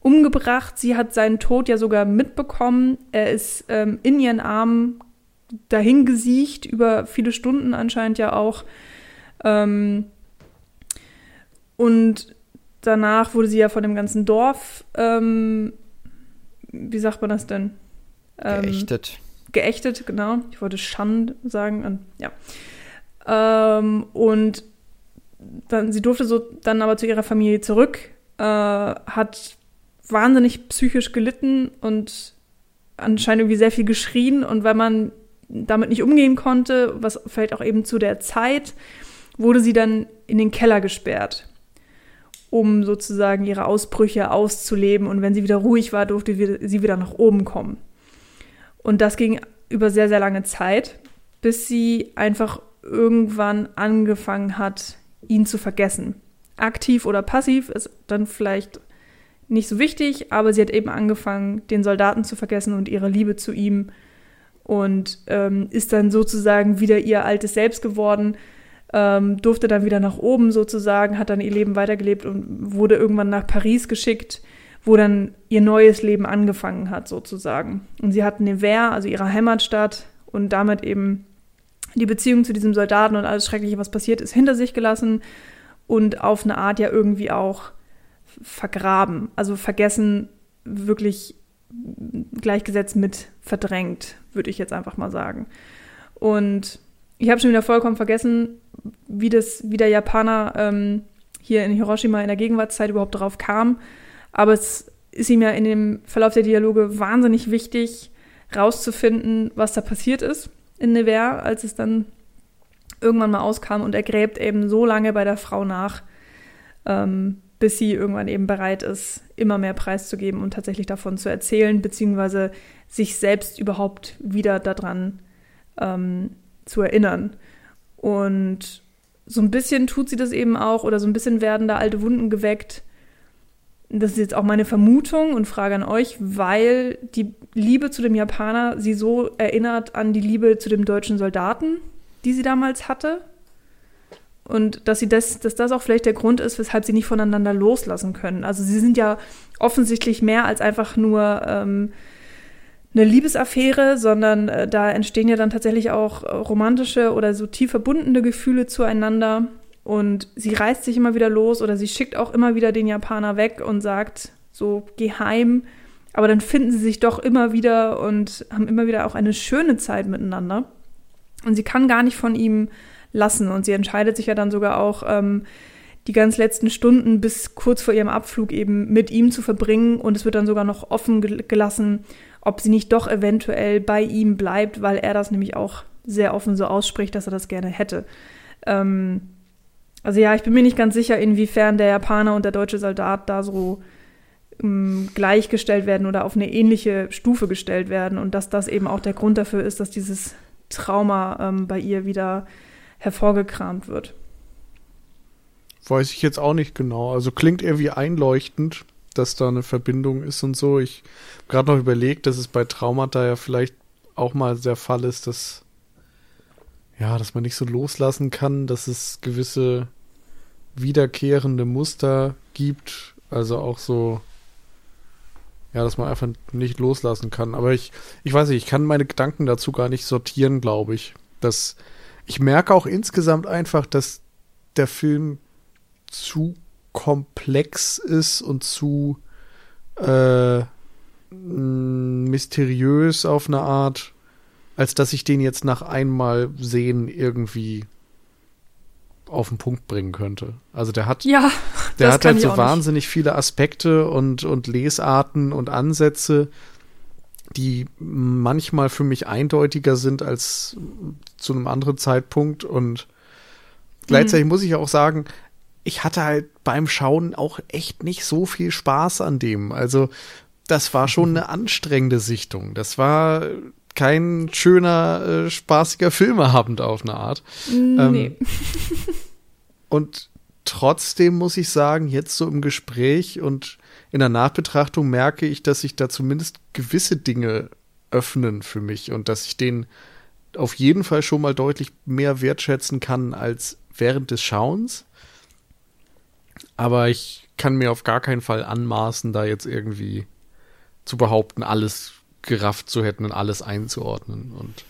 [SPEAKER 2] umgebracht. Sie hat seinen Tod ja sogar mitbekommen. Er ist ähm, in ihren Armen dahingesiecht, über viele Stunden anscheinend ja auch. Ähm, und danach wurde sie ja von dem ganzen Dorf, ähm, wie sagt man das denn?
[SPEAKER 1] Ähm, geächtet.
[SPEAKER 2] Geächtet, genau. Ich wollte Schand sagen. ja. Ähm, und dann, sie durfte so dann aber zu ihrer Familie zurück, äh, hat wahnsinnig psychisch gelitten und anscheinend irgendwie sehr viel geschrien. Und weil man damit nicht umgehen konnte, was vielleicht auch eben zu der Zeit, wurde sie dann in den Keller gesperrt, um sozusagen ihre Ausbrüche auszuleben. Und wenn sie wieder ruhig war, durfte sie wieder nach oben kommen. Und das ging über sehr, sehr lange Zeit, bis sie einfach irgendwann angefangen hat, ihn zu vergessen. Aktiv oder passiv ist dann vielleicht nicht so wichtig, aber sie hat eben angefangen, den Soldaten zu vergessen und ihre Liebe zu ihm und ähm, ist dann sozusagen wieder ihr altes Selbst geworden, ähm, durfte dann wieder nach oben sozusagen, hat dann ihr Leben weitergelebt und wurde irgendwann nach Paris geschickt, wo dann ihr neues Leben angefangen hat sozusagen. Und sie hat Nevers, also ihre Heimatstadt und damit eben die Beziehung zu diesem Soldaten und alles Schreckliche, was passiert ist, hinter sich gelassen und auf eine Art ja irgendwie auch vergraben. Also vergessen, wirklich gleichgesetzt mit verdrängt, würde ich jetzt einfach mal sagen. Und ich habe schon wieder vollkommen vergessen, wie, das, wie der Japaner ähm, hier in Hiroshima in der Gegenwartszeit überhaupt darauf kam. Aber es ist ihm ja in dem Verlauf der Dialoge wahnsinnig wichtig, rauszufinden, was da passiert ist in Nevers, als es dann irgendwann mal auskam. Und er gräbt eben so lange bei der Frau nach, ähm, bis sie irgendwann eben bereit ist, immer mehr preiszugeben und tatsächlich davon zu erzählen, beziehungsweise sich selbst überhaupt wieder daran ähm, zu erinnern. Und so ein bisschen tut sie das eben auch, oder so ein bisschen werden da alte Wunden geweckt, das ist jetzt auch meine Vermutung und Frage an euch, weil die Liebe zu dem Japaner sie so erinnert an die Liebe zu dem deutschen Soldaten, die sie damals hatte. Und dass sie das, dass das auch vielleicht der Grund ist, weshalb sie nicht voneinander loslassen können. Also sie sind ja offensichtlich mehr als einfach nur ähm, eine Liebesaffäre, sondern äh, da entstehen ja dann tatsächlich auch romantische oder so tief verbundene Gefühle zueinander. Und sie reißt sich immer wieder los oder sie schickt auch immer wieder den Japaner weg und sagt so geheim. Aber dann finden sie sich doch immer wieder und haben immer wieder auch eine schöne Zeit miteinander. Und sie kann gar nicht von ihm lassen. Und sie entscheidet sich ja dann sogar auch, ähm, die ganz letzten Stunden bis kurz vor ihrem Abflug eben mit ihm zu verbringen. Und es wird dann sogar noch offen gelassen, ob sie nicht doch eventuell bei ihm bleibt, weil er das nämlich auch sehr offen so ausspricht, dass er das gerne hätte. Ähm, also ja, ich bin mir nicht ganz sicher, inwiefern der Japaner und der deutsche Soldat da so ähm, gleichgestellt werden oder auf eine ähnliche Stufe gestellt werden und dass das eben auch der Grund dafür ist, dass dieses Trauma ähm, bei ihr wieder hervorgekramt wird.
[SPEAKER 3] Weiß ich jetzt auch nicht genau. Also klingt irgendwie einleuchtend, dass da eine Verbindung ist und so. Ich habe gerade noch überlegt, dass es bei Traumata ja vielleicht auch mal der Fall ist, dass ja, dass man nicht so loslassen kann, dass es gewisse wiederkehrende Muster gibt, also auch so ja, dass man einfach nicht loslassen kann. Aber ich, ich weiß nicht, ich kann meine Gedanken dazu gar nicht sortieren, glaube ich. Das, ich merke auch insgesamt einfach, dass der Film zu komplex ist und zu äh, mysteriös auf eine Art, als dass ich den jetzt nach einmal sehen irgendwie auf den Punkt bringen könnte. Also der hat,
[SPEAKER 2] ja,
[SPEAKER 3] der hat halt so wahnsinnig viele Aspekte und, und Lesarten und Ansätze, die manchmal für mich eindeutiger sind als zu einem anderen Zeitpunkt. Und gleichzeitig mhm. muss ich auch sagen, ich hatte halt beim Schauen auch echt nicht so viel Spaß an dem. Also das war schon eine anstrengende Sichtung. Das war kein schöner, äh, spaßiger Filmeabend auf eine Art. Nee. Ähm, und trotzdem muss ich sagen, jetzt so im Gespräch und in der Nachbetrachtung merke ich, dass sich da zumindest gewisse Dinge öffnen für mich und dass ich den auf jeden Fall schon mal deutlich mehr wertschätzen kann als während des Schauens. Aber ich kann mir auf gar keinen Fall anmaßen, da jetzt irgendwie zu behaupten, alles gerafft zu hätten und alles einzuordnen. Und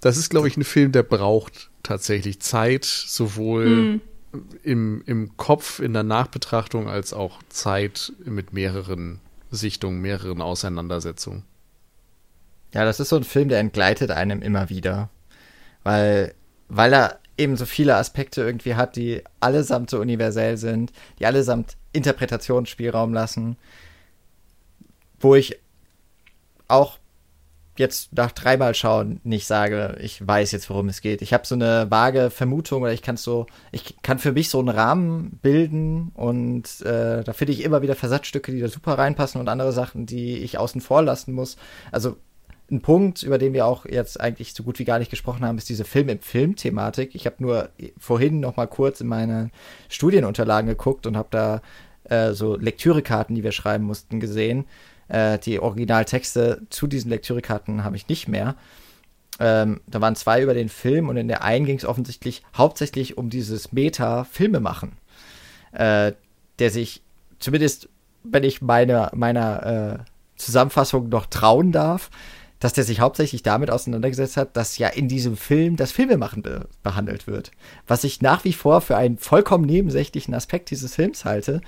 [SPEAKER 3] das ist, glaube ich, ein Film, der braucht tatsächlich Zeit, sowohl mm im, im Kopf, in der Nachbetrachtung, als auch Zeit mit mehreren Sichtungen, mehreren Auseinandersetzungen.
[SPEAKER 1] Ja, das ist so ein Film, der entgleitet einem immer wieder. Weil, weil er eben so viele Aspekte irgendwie hat, die allesamt so universell sind, die allesamt Interpretationsspielraum lassen, wo ich auch jetzt nach dreimal schauen nicht sage, ich weiß jetzt, worum es geht. Ich habe so eine vage Vermutung oder ich kann so, ich kann für mich so einen Rahmen bilden und äh, da finde ich immer wieder Versatzstücke, die da super reinpassen und andere Sachen, die ich außen vor lassen muss. Also ein Punkt, über den wir auch jetzt eigentlich so gut wie gar nicht gesprochen haben, ist diese Film im Film-Thematik. Ich habe nur vorhin noch mal kurz in meine Studienunterlagen geguckt und habe da äh, so Lektürekarten, die wir schreiben mussten, gesehen äh, die Originaltexte zu diesen Lektürekarten habe ich nicht mehr. Ähm, da waren zwei über den Film und in der einen ging es offensichtlich hauptsächlich um dieses Meta-Filme machen, äh, der sich zumindest, wenn ich meine, meiner äh, Zusammenfassung noch trauen darf, dass der sich hauptsächlich damit auseinandergesetzt hat, dass ja in diesem Film das Filmemachen be behandelt wird. Was ich nach wie vor für einen vollkommen nebensächlichen Aspekt dieses Films halte,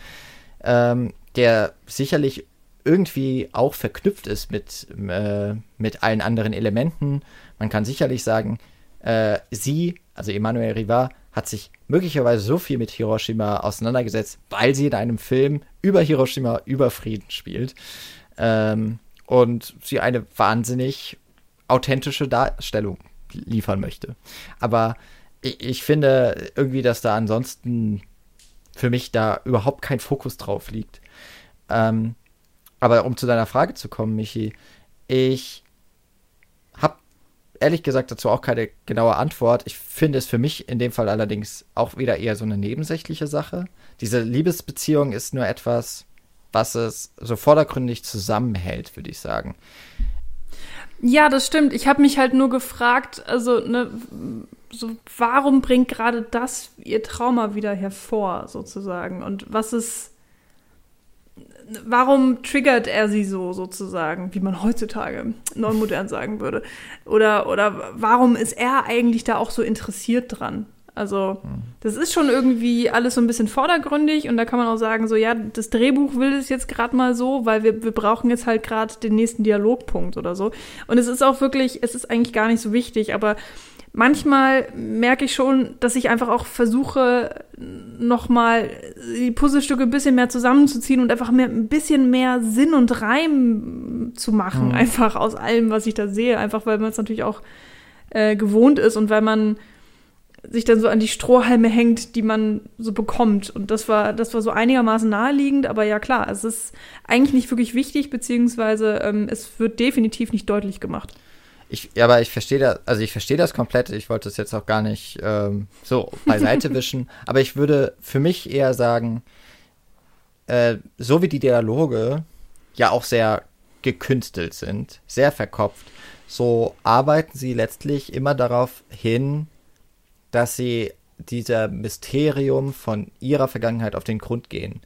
[SPEAKER 1] ähm, der sicherlich irgendwie auch verknüpft ist mit, äh, mit allen anderen Elementen. Man kann sicherlich sagen, äh, sie, also Emmanuel Rivard, hat sich möglicherweise so viel mit Hiroshima auseinandergesetzt, weil sie in einem Film über Hiroshima, über Frieden spielt. Ähm, und sie eine wahnsinnig authentische Darstellung liefern möchte. Aber ich, ich finde irgendwie, dass da ansonsten für mich da überhaupt kein Fokus drauf liegt. Ähm, aber um zu deiner Frage zu kommen, Michi, ich habe ehrlich gesagt dazu auch keine genaue Antwort. Ich finde es für mich in dem Fall allerdings auch wieder eher so eine nebensächliche Sache. Diese Liebesbeziehung ist nur etwas, was es so vordergründig zusammenhält, würde ich sagen.
[SPEAKER 2] Ja, das stimmt. Ich habe mich halt nur gefragt, also ne, so warum bringt gerade das ihr Trauma wieder hervor, sozusagen? Und was ist warum triggert er sie so sozusagen, wie man heutzutage neumodern sagen würde? Oder, oder warum ist er eigentlich da auch so interessiert dran? Also, das ist schon irgendwie alles so ein bisschen vordergründig und da kann man auch sagen, so, ja, das Drehbuch will es jetzt gerade mal so, weil wir, wir brauchen jetzt halt gerade den nächsten Dialogpunkt oder so. Und es ist auch wirklich, es ist eigentlich gar nicht so wichtig, aber manchmal merke ich schon, dass ich einfach auch versuche, nochmal die Puzzlestücke ein bisschen mehr zusammenzuziehen und einfach mehr, ein bisschen mehr Sinn und Reim zu machen, mhm. einfach aus allem, was ich da sehe. Einfach weil man es natürlich auch äh, gewohnt ist und weil man sich dann so an die Strohhalme hängt, die man so bekommt. Und das war, das war so einigermaßen naheliegend, aber ja klar, es ist eigentlich nicht wirklich wichtig, beziehungsweise ähm, es wird definitiv nicht deutlich gemacht.
[SPEAKER 1] Ich, ja, aber ich verstehe das, also ich verstehe das komplett. Ich wollte es jetzt auch gar nicht ähm, so beiseite wischen. Aber ich würde für mich eher sagen, äh, so wie die Dialoge ja auch sehr gekünstelt sind, sehr verkopft, so arbeiten sie letztlich immer darauf hin, dass sie dieser Mysterium von ihrer Vergangenheit auf den Grund gehen.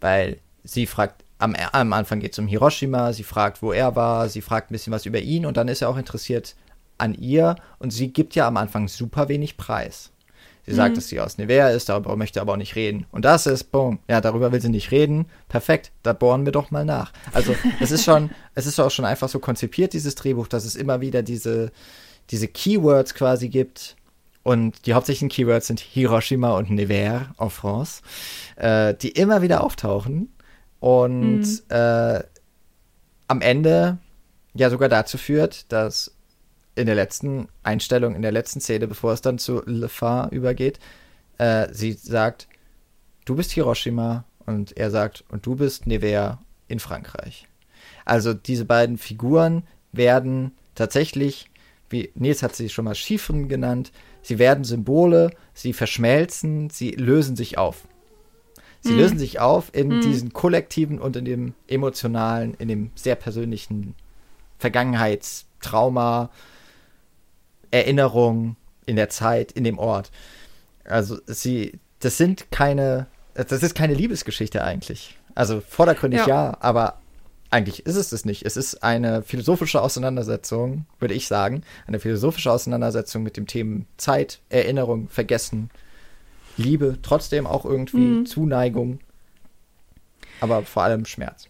[SPEAKER 1] Weil sie fragt am, am Anfang geht es um Hiroshima, sie fragt, wo er war, sie fragt ein bisschen was über ihn und dann ist er auch interessiert an ihr und sie gibt ja am Anfang super wenig Preis. Sie mhm. sagt, dass sie aus Nevea ist, darüber möchte aber auch nicht reden. Und das ist, boom, ja, darüber will sie nicht reden. Perfekt, da bohren wir doch mal nach. Also, es ist schon, es ist auch schon einfach so konzipiert, dieses Drehbuch, dass es immer wieder diese, diese Keywords quasi gibt. Und die hauptsächlichen Keywords sind Hiroshima und Nevers en France, äh, die immer wieder auftauchen und mhm. äh, am Ende ja sogar dazu führt, dass in der letzten Einstellung, in der letzten Szene, bevor es dann zu Le Phare übergeht, äh, sie sagt, du bist Hiroshima und er sagt, und du bist Nevers in Frankreich. Also diese beiden Figuren werden tatsächlich, wie Nils hat sie schon mal Chiffren genannt, sie werden Symbole, sie verschmelzen, sie lösen sich auf. Sie mhm. lösen sich auf in mhm. diesen kollektiven und in dem emotionalen, in dem sehr persönlichen Vergangenheitstrauma, Erinnerung in der Zeit, in dem Ort. Also sie, das sind keine, das ist keine Liebesgeschichte eigentlich. Also vordergründig ja, ja aber eigentlich ist es das nicht. Es ist eine philosophische Auseinandersetzung, würde ich sagen, eine philosophische Auseinandersetzung mit dem Themen Zeit, Erinnerung, Vergessen, Liebe, trotzdem auch irgendwie mhm. Zuneigung, aber vor allem Schmerz.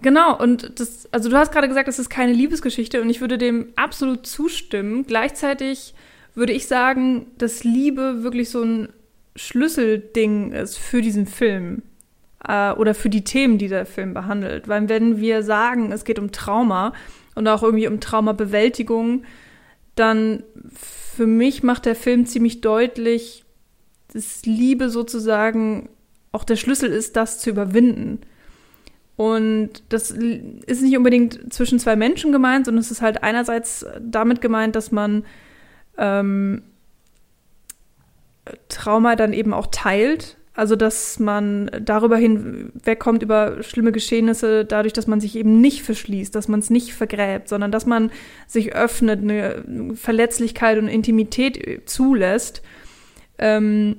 [SPEAKER 2] Genau, und das, also du hast gerade gesagt, es ist keine Liebesgeschichte und ich würde dem absolut zustimmen. Gleichzeitig würde ich sagen, dass Liebe wirklich so ein Schlüsselding ist für diesen Film äh, oder für die Themen, die der Film behandelt. Weil wenn wir sagen, es geht um Trauma und auch irgendwie um Traumabewältigung, dann für mich macht der Film ziemlich deutlich, dass Liebe sozusagen auch der Schlüssel ist, das zu überwinden. Und das ist nicht unbedingt zwischen zwei Menschen gemeint, sondern es ist halt einerseits damit gemeint, dass man ähm, Trauma dann eben auch teilt. Also, dass man darüber hinwegkommt über schlimme Geschehnisse, dadurch, dass man sich eben nicht verschließt, dass man es nicht vergräbt, sondern dass man sich öffnet, eine Verletzlichkeit und Intimität zulässt ähm,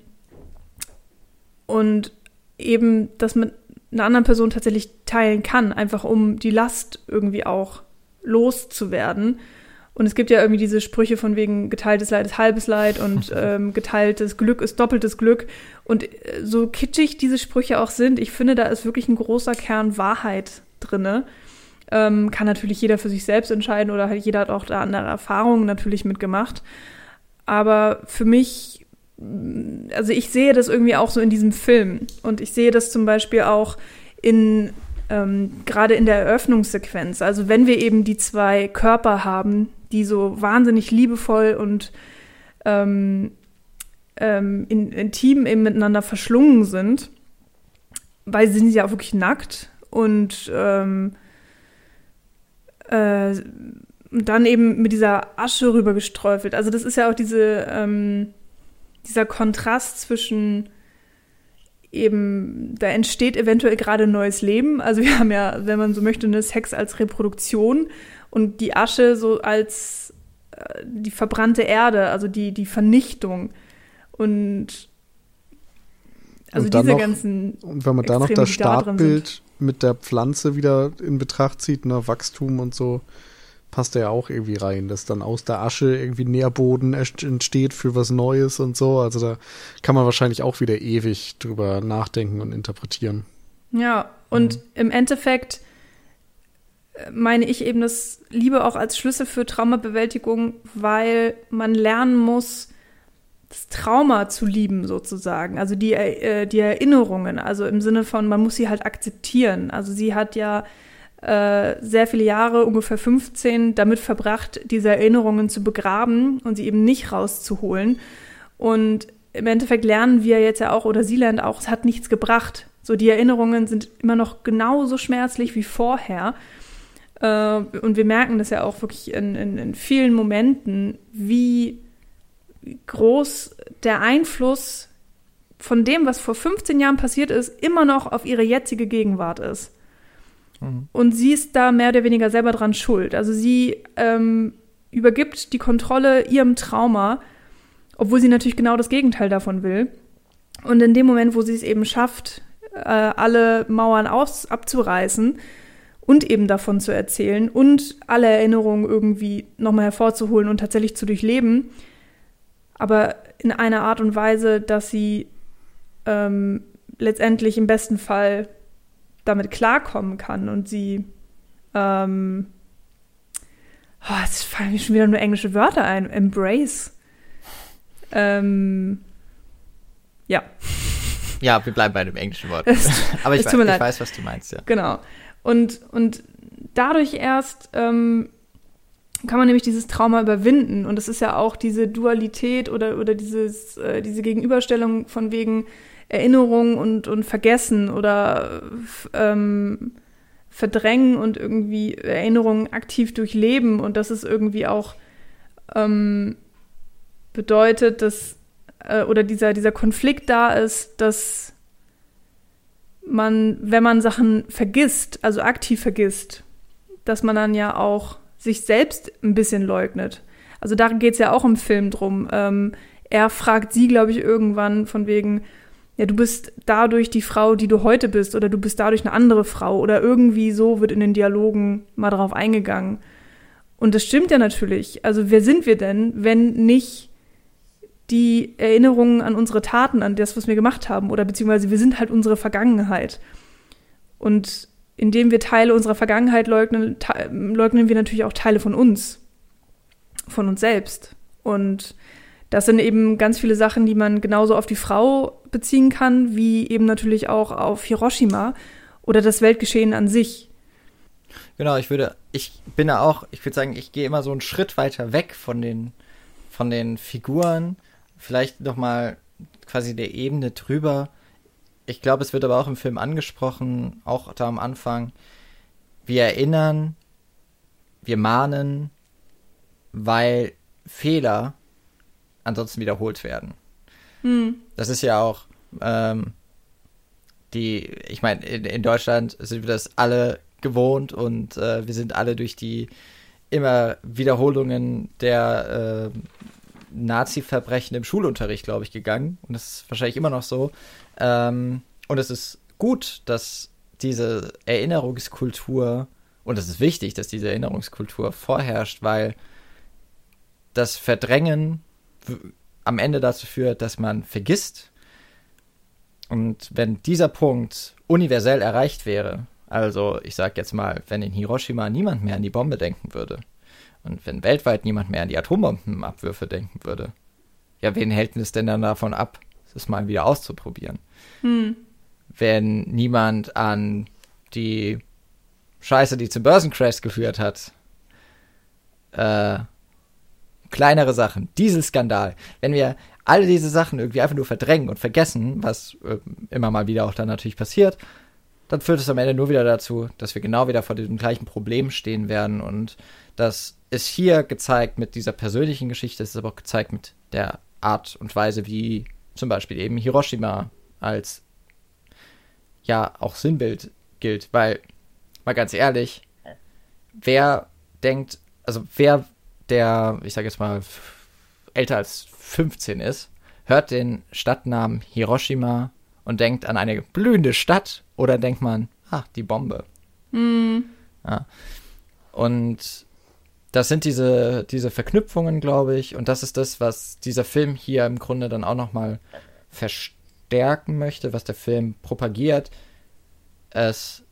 [SPEAKER 2] und eben, dass man einer anderen Person tatsächlich teilen kann, einfach um die Last irgendwie auch loszuwerden. Und es gibt ja irgendwie diese Sprüche von wegen geteiltes Leid ist halbes Leid und ähm, geteiltes Glück ist doppeltes Glück. Und äh, so kitschig diese Sprüche auch sind, ich finde, da ist wirklich ein großer Kern Wahrheit drinne. Ähm, kann natürlich jeder für sich selbst entscheiden oder halt jeder hat auch da andere Erfahrungen natürlich mitgemacht. Aber für mich also ich sehe das irgendwie auch so in diesem Film. Und ich sehe das zum Beispiel auch in, ähm, gerade in der Eröffnungssequenz. Also wenn wir eben die zwei Körper haben, die so wahnsinnig liebevoll und ähm, ähm, in, intim eben miteinander verschlungen sind, weil sie sind ja auch wirklich nackt und ähm, äh, dann eben mit dieser Asche rübergesträufelt. Also das ist ja auch diese ähm, dieser Kontrast zwischen eben, da entsteht eventuell gerade neues Leben. Also wir haben ja, wenn man so möchte, eine Sex als Reproduktion und die Asche so als äh, die verbrannte Erde, also die, die Vernichtung. Und also
[SPEAKER 3] und
[SPEAKER 2] diese
[SPEAKER 3] noch,
[SPEAKER 2] ganzen.
[SPEAKER 3] Und wenn man da noch das Startbild da mit der Pflanze wieder in Betracht zieht, ne, Wachstum und so, passt ja auch irgendwie rein, dass dann aus der Asche irgendwie Nährboden entsteht für was Neues und so. Also da kann man wahrscheinlich auch wieder ewig drüber nachdenken und interpretieren.
[SPEAKER 2] Ja, und mhm. im Endeffekt meine ich eben das Liebe auch als Schlüssel für Traumabewältigung, weil man lernen muss, das Trauma zu lieben sozusagen, also die, äh, die Erinnerungen, also im Sinne von, man muss sie halt akzeptieren. Also sie hat ja äh, sehr viele Jahre, ungefähr 15, damit verbracht, diese Erinnerungen zu begraben und sie eben nicht rauszuholen. Und im Endeffekt lernen wir jetzt ja auch, oder sie lernt auch, es hat nichts gebracht. So, die Erinnerungen sind immer noch genauso schmerzlich wie vorher. Äh, und wir merken das ja auch wirklich in, in, in vielen Momenten, wie groß der Einfluss von dem, was vor 15 Jahren passiert ist, immer noch auf ihre jetzige Gegenwart ist. Mhm. Und sie ist da mehr oder weniger selber dran schuld. Also sie ähm, übergibt die Kontrolle ihrem Trauma, obwohl sie natürlich genau das Gegenteil davon will. Und in dem Moment, wo sie es eben schafft, äh, alle Mauern aus, abzureißen und eben davon zu erzählen und alle Erinnerungen irgendwie nochmal hervorzuholen und tatsächlich zu durchleben, aber in einer Art und Weise, dass sie ähm, letztendlich im besten Fall damit klarkommen kann und sie ähm, oh, jetzt fallen mir schon wieder nur englische Wörter ein. Embrace. Ähm, ja.
[SPEAKER 1] Ja, wir bleiben bei dem englischen Wort. Aber ich, weiß, ich weiß, was du meinst, ja.
[SPEAKER 2] Genau. Und, und dadurch erst ähm, kann man nämlich dieses Trauma überwinden. Und es ist ja auch diese Dualität oder, oder dieses, äh, diese Gegenüberstellung von wegen, Erinnerung und, und Vergessen oder ähm, Verdrängen und irgendwie Erinnerungen aktiv durchleben und dass es irgendwie auch ähm, bedeutet, dass äh, oder dieser, dieser Konflikt da ist, dass man, wenn man Sachen vergisst, also aktiv vergisst, dass man dann ja auch sich selbst ein bisschen leugnet. Also da geht es ja auch im Film drum. Ähm, er fragt sie, glaube ich, irgendwann von wegen, ja, du bist dadurch die Frau, die du heute bist, oder du bist dadurch eine andere Frau, oder irgendwie so wird in den Dialogen mal darauf eingegangen. Und das stimmt ja natürlich. Also wer sind wir denn, wenn nicht die Erinnerungen an unsere Taten, an das, was wir gemacht haben, oder beziehungsweise wir sind halt unsere Vergangenheit. Und indem wir Teile unserer Vergangenheit leugnen, leugnen wir natürlich auch Teile von uns, von uns selbst. Und das sind eben ganz viele Sachen, die man genauso auf die Frau beziehen kann, wie eben natürlich auch auf Hiroshima oder das Weltgeschehen an sich.
[SPEAKER 1] Genau, ich würde, ich bin da auch, ich würde sagen, ich gehe immer so einen Schritt weiter weg von den, von den Figuren, vielleicht nochmal quasi der Ebene drüber. Ich glaube, es wird aber auch im Film angesprochen, auch da am Anfang. Wir erinnern, wir mahnen, weil Fehler ansonsten wiederholt werden. Hm. Das ist ja auch ähm, die, ich meine, in, in, Deutschland sind wir das alle gewohnt und äh, wir sind alle durch die immer Wiederholungen der äh, Nazi-Verbrechen im Schulunterricht, glaube ich, gegangen. Und das ist wahrscheinlich immer noch so. Ähm, und es ist gut, dass diese Erinnerungskultur, und es ist wichtig, dass diese Erinnerungskultur vorherrscht, weil das Verdrängen am Ende dazu führt, dass man vergisst. Und wenn dieser Punkt universell erreicht wäre, also ich sag jetzt mal, wenn in Hiroshima niemand mehr an die Bombe denken würde und wenn weltweit niemand mehr an die Atombombenabwürfe denken würde, ja, wen hält es denn dann davon ab, es mal wieder auszuprobieren? Hm. Wenn niemand an die Scheiße, die zum Börsencrash geführt hat, äh, kleinere Sachen, Dieselskandal, wenn wir alle diese Sachen irgendwie einfach nur verdrängen und vergessen, was äh, immer mal wieder auch dann natürlich passiert, dann führt es am Ende nur wieder dazu, dass wir genau wieder vor diesem gleichen Problem stehen werden. Und das ist hier gezeigt mit dieser persönlichen Geschichte, es ist aber auch gezeigt mit der Art und Weise, wie zum Beispiel eben Hiroshima als ja auch Sinnbild gilt. Weil, mal ganz ehrlich, wer denkt, also wer der, ich sage jetzt mal, älter als 15 ist, hört den Stadtnamen Hiroshima und denkt an eine blühende Stadt oder denkt man, ach, die Bombe. Mhm. Ja. Und das sind diese, diese Verknüpfungen, glaube ich, und das ist das, was dieser Film hier im Grunde dann auch nochmal verstärken möchte, was der Film propagiert. Es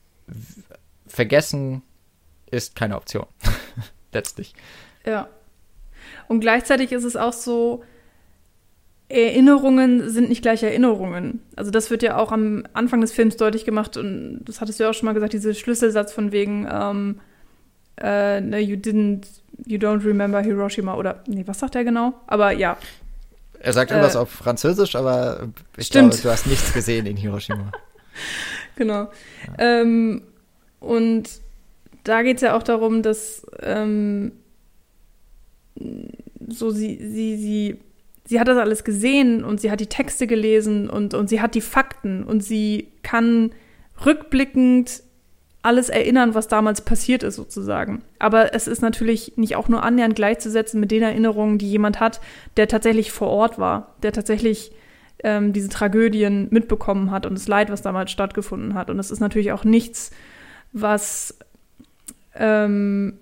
[SPEAKER 1] vergessen ist keine Option. Letztlich.
[SPEAKER 2] Ja. Und gleichzeitig ist es auch so, Erinnerungen sind nicht gleich Erinnerungen. Also das wird ja auch am Anfang des Films deutlich gemacht und das hattest du ja auch schon mal gesagt, dieser Schlüsselsatz von wegen ähm, äh, ne, you didn't, you don't remember Hiroshima oder nee, was sagt er genau? Aber ja.
[SPEAKER 1] Er sagt irgendwas äh, auf Französisch, aber ich
[SPEAKER 2] stimmt.
[SPEAKER 1] glaube, du hast nichts gesehen in Hiroshima.
[SPEAKER 2] genau. Ja. Ähm, und da geht es ja auch darum, dass ähm, so sie, sie, sie, sie hat das alles gesehen und sie hat die Texte gelesen und, und sie hat die Fakten und sie kann rückblickend alles erinnern, was damals passiert ist, sozusagen. Aber es ist natürlich nicht auch nur annähernd gleichzusetzen mit den Erinnerungen, die jemand hat, der tatsächlich vor Ort war, der tatsächlich ähm, diese Tragödien mitbekommen hat und das Leid, was damals stattgefunden hat. Und es ist natürlich auch nichts, was, ähm,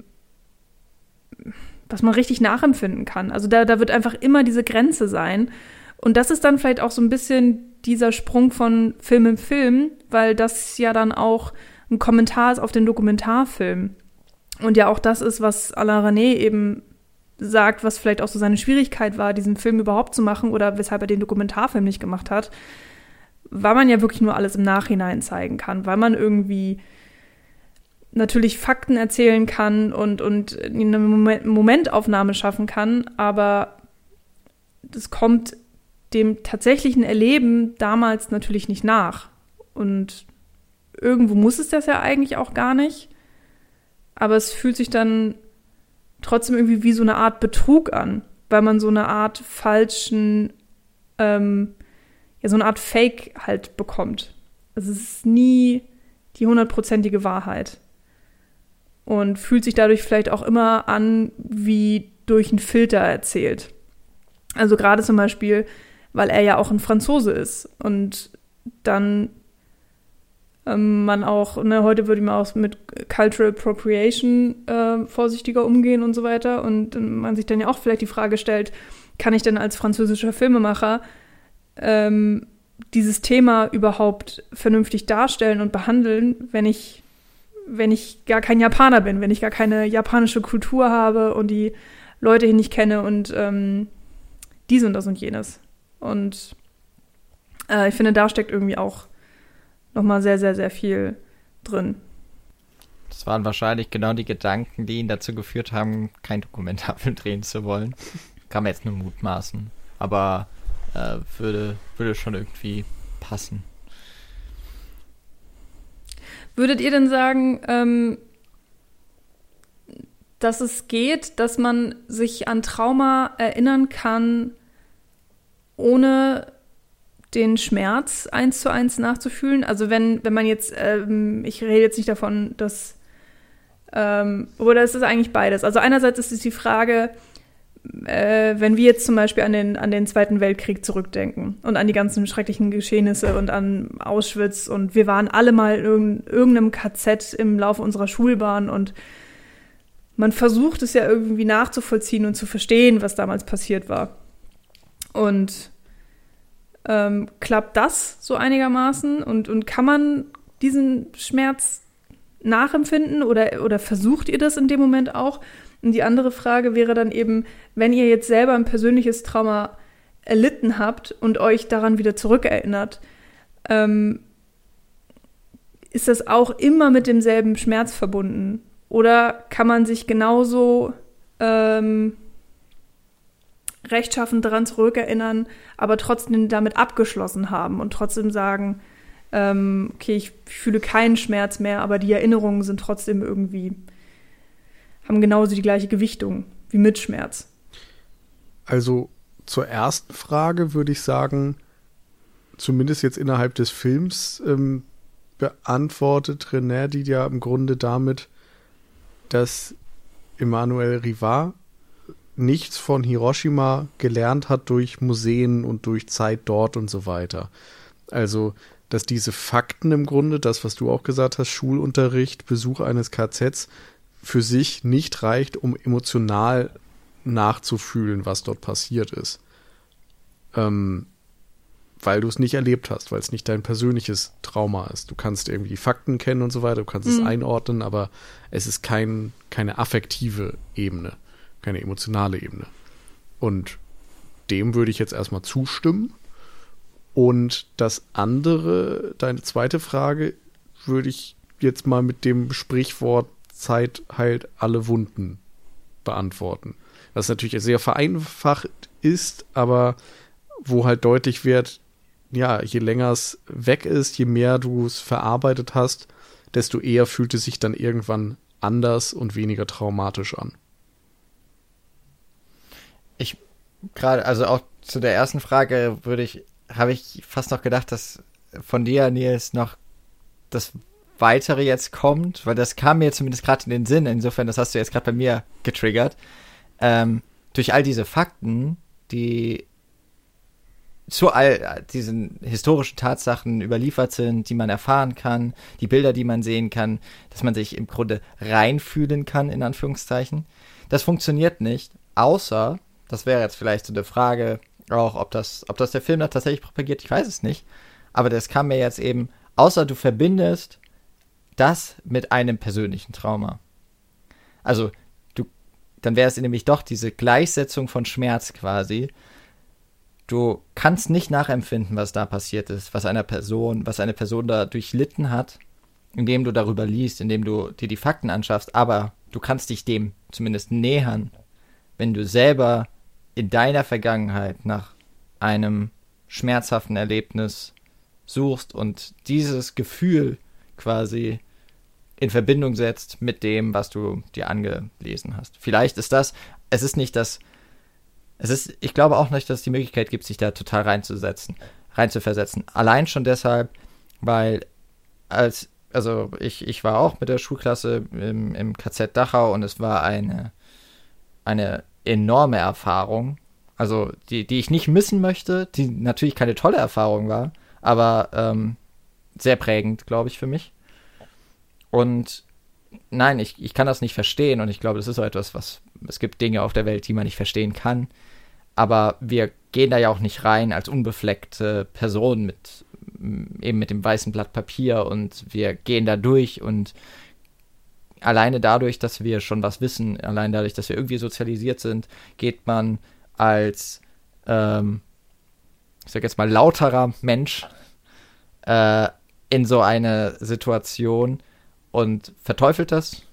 [SPEAKER 2] was man richtig nachempfinden kann. Also da, da wird einfach immer diese Grenze sein. Und das ist dann vielleicht auch so ein bisschen dieser Sprung von Film in Film, weil das ja dann auch ein Kommentar ist auf den Dokumentarfilm. Und ja auch das ist, was Alain René eben sagt, was vielleicht auch so seine Schwierigkeit war, diesen Film überhaupt zu machen oder weshalb er den Dokumentarfilm nicht gemacht hat, weil man ja wirklich nur alles im Nachhinein zeigen kann, weil man irgendwie natürlich Fakten erzählen kann und, und eine Momentaufnahme schaffen kann, aber das kommt dem tatsächlichen Erleben damals natürlich nicht nach. Und irgendwo muss es das ja eigentlich auch gar nicht. Aber es fühlt sich dann trotzdem irgendwie wie so eine Art Betrug an, weil man so eine Art falschen, ähm, ja, so eine Art Fake halt bekommt. Also es ist nie die hundertprozentige Wahrheit. Und fühlt sich dadurch vielleicht auch immer an, wie durch einen Filter erzählt. Also gerade zum Beispiel, weil er ja auch ein Franzose ist und dann ähm, man auch, ne, heute würde man auch mit Cultural Appropriation äh, vorsichtiger umgehen und so weiter. Und man sich dann ja auch vielleicht die Frage stellt, kann ich denn als französischer Filmemacher ähm, dieses Thema überhaupt vernünftig darstellen und behandeln, wenn ich, wenn ich gar kein Japaner bin, wenn ich gar keine japanische Kultur habe und die Leute hier nicht kenne und ähm, dies und das und jenes. Und äh, ich finde, da steckt irgendwie auch nochmal sehr, sehr, sehr viel drin.
[SPEAKER 1] Das waren wahrscheinlich genau die Gedanken, die ihn dazu geführt haben, kein Dokumentarfilm drehen zu wollen. Kann man jetzt nur mutmaßen. Aber äh, würde, würde schon irgendwie passen.
[SPEAKER 2] Würdet ihr denn sagen, ähm, dass es geht, dass man sich an Trauma erinnern kann, ohne den Schmerz eins zu eins nachzufühlen. Also wenn, wenn man jetzt, ähm, ich rede jetzt nicht davon, dass, ähm, oder es ist eigentlich beides. Also einerseits ist es die Frage, äh, wenn wir jetzt zum Beispiel an den, an den Zweiten Weltkrieg zurückdenken und an die ganzen schrecklichen Geschehnisse und an Auschwitz und wir waren alle mal in irgendeinem KZ im Laufe unserer Schulbahn und man versucht es ja irgendwie nachzuvollziehen und zu verstehen, was damals passiert war. Und ähm, klappt das so einigermaßen und, und kann man diesen Schmerz nachempfinden oder, oder versucht ihr das in dem Moment auch? Und die andere Frage wäre dann eben, wenn ihr jetzt selber ein persönliches Trauma erlitten habt und euch daran wieder zurückerinnert, ähm, ist das auch immer mit demselben Schmerz verbunden? Oder kann man sich genauso ähm, rechtschaffen daran zurückerinnern, aber trotzdem damit abgeschlossen haben und trotzdem sagen, ähm, okay, ich fühle keinen Schmerz mehr, aber die Erinnerungen sind trotzdem irgendwie, haben genauso die gleiche Gewichtung wie mit Schmerz.
[SPEAKER 3] Also zur ersten Frage würde ich sagen, zumindest jetzt innerhalb des Films ähm, beantwortet René die ja im Grunde damit, dass Emmanuel Rivard nichts von Hiroshima gelernt hat durch Museen und durch Zeit dort und so weiter. Also, dass diese Fakten im Grunde, das, was du auch gesagt hast, Schulunterricht, Besuch eines KZs, für sich nicht reicht, um emotional nachzufühlen, was dort passiert ist. Ähm, weil du es nicht erlebt hast, weil es nicht dein persönliches Trauma ist. Du kannst irgendwie die Fakten kennen und so weiter, du kannst mhm. es einordnen, aber es ist kein, keine affektive Ebene keine emotionale Ebene. Und dem würde ich jetzt erstmal zustimmen. Und das andere, deine zweite Frage, würde ich jetzt mal mit dem Sprichwort Zeit heilt alle Wunden beantworten. Was natürlich sehr vereinfacht ist, aber wo halt deutlich wird, ja, je länger es weg ist, je mehr du es verarbeitet hast, desto eher fühlt es sich dann irgendwann anders und weniger traumatisch an.
[SPEAKER 1] Ich gerade, also auch zu der ersten Frage würde ich, habe ich fast noch gedacht, dass von dir, Nils, noch das Weitere jetzt kommt, weil das kam mir zumindest gerade in den Sinn. Insofern, das hast du jetzt gerade bei mir getriggert. Ähm, durch all diese Fakten, die zu all diesen historischen Tatsachen überliefert sind, die man erfahren kann, die Bilder, die man sehen kann, dass man sich im Grunde reinfühlen kann, in Anführungszeichen. Das funktioniert nicht, außer, das wäre jetzt vielleicht so eine Frage, auch ob das, ob das der Film da tatsächlich propagiert, ich weiß es nicht. Aber das kam mir jetzt eben, außer du verbindest das mit einem persönlichen Trauma. Also, du, dann wäre es nämlich doch diese Gleichsetzung von Schmerz quasi. Du kannst nicht nachempfinden, was da passiert ist, was einer Person, was eine Person da durchlitten hat, indem du darüber liest, indem du dir die Fakten anschaffst, aber du kannst dich dem zumindest nähern, wenn du selber in deiner Vergangenheit nach einem schmerzhaften Erlebnis suchst und dieses Gefühl quasi in Verbindung setzt mit dem, was du dir angelesen hast. Vielleicht ist das, es ist nicht das, es ist, ich glaube auch nicht, dass es die Möglichkeit gibt, sich da total reinzusetzen, reinzuversetzen. Allein schon deshalb, weil als, also ich, ich war auch mit der Schulklasse im, im KZ Dachau und es war eine, eine enorme Erfahrung, also die, die ich nicht missen möchte, die natürlich keine tolle Erfahrung war, aber ähm, sehr prägend, glaube ich, für mich. Und nein, ich, ich kann das nicht verstehen und ich glaube, das ist so etwas, was es gibt Dinge auf der Welt, die man nicht verstehen kann. Aber wir gehen da ja auch nicht rein als unbefleckte Person mit eben mit dem weißen Blatt Papier und wir gehen da durch und alleine dadurch, dass wir schon was wissen, allein dadurch, dass wir irgendwie sozialisiert sind, geht man als, ähm, ich sag jetzt mal, lauterer Mensch äh, in so eine Situation und verteufelt das,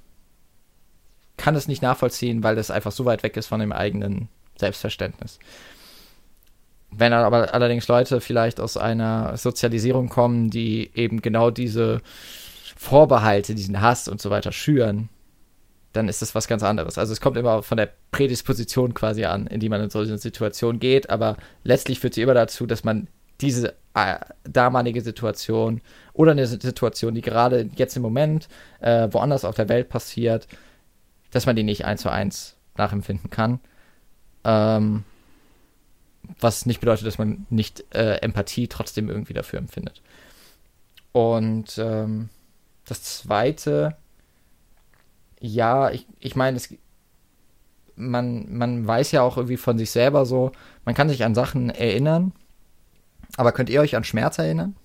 [SPEAKER 1] kann es nicht nachvollziehen, weil das einfach so weit weg ist von dem eigenen Selbstverständnis. Wenn aber allerdings Leute vielleicht aus einer Sozialisierung kommen, die eben genau diese Vorbehalte, diesen Hass und so weiter schüren, dann ist das was ganz anderes. Also es kommt immer von der Prädisposition quasi an, in die man in solche Situationen geht, aber letztlich führt sie immer dazu, dass man diese äh, damalige Situation oder eine Situation, die gerade jetzt im Moment äh, woanders auf der Welt passiert, dass man die nicht eins zu eins nachempfinden kann. Ähm, was nicht bedeutet, dass man nicht äh, Empathie trotzdem irgendwie dafür empfindet. Und ähm, das Zweite, ja, ich, ich meine, man, man weiß ja auch irgendwie von sich selber so, man kann sich an Sachen erinnern, aber könnt ihr euch an Schmerz erinnern?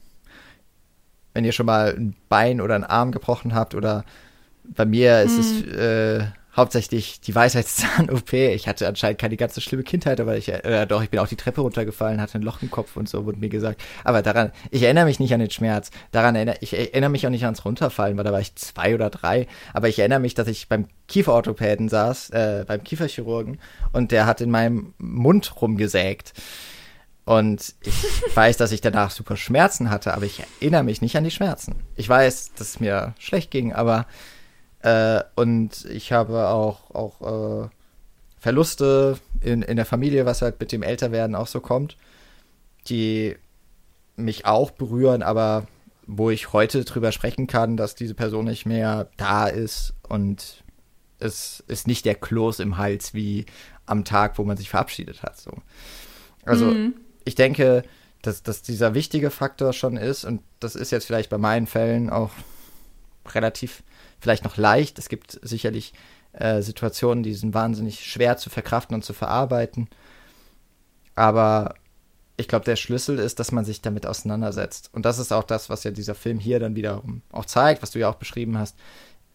[SPEAKER 1] Wenn ihr schon mal ein Bein oder einen Arm gebrochen habt oder bei mir ist es hm. äh, hauptsächlich die Weisheitszahn-OP. Ich hatte anscheinend keine ganz so schlimme Kindheit, aber ich, äh, doch, ich bin auch die Treppe runtergefallen, hatte ein Loch im Kopf und so, wurde mir gesagt. Aber daran, ich erinnere mich nicht an den Schmerz. Daran erinnere, ich erinnere mich auch nicht ans Runterfallen, weil da war ich zwei oder drei. Aber ich erinnere mich, dass ich beim Kieferorthopäden saß, äh, beim Kieferchirurgen, und der hat in meinem Mund rumgesägt. Und ich weiß, dass ich danach super Schmerzen hatte, aber ich erinnere mich nicht an die Schmerzen. Ich weiß, dass es mir schlecht ging, aber äh, und ich habe auch, auch äh, Verluste in, in der Familie, was halt mit dem Älterwerden auch so kommt, die mich auch berühren, aber wo ich heute drüber sprechen kann, dass diese Person nicht mehr da ist und es ist nicht der Kloß im Hals wie am Tag, wo man sich verabschiedet hat. So. Also mhm. Ich denke, dass, dass dieser wichtige Faktor schon ist und das ist jetzt vielleicht bei meinen Fällen auch relativ vielleicht noch leicht. Es gibt sicherlich äh, Situationen, die sind wahnsinnig schwer zu verkraften und zu verarbeiten. Aber ich glaube, der Schlüssel ist, dass man sich damit auseinandersetzt. Und das ist auch das, was ja dieser Film hier dann wiederum auch zeigt, was du ja auch beschrieben hast.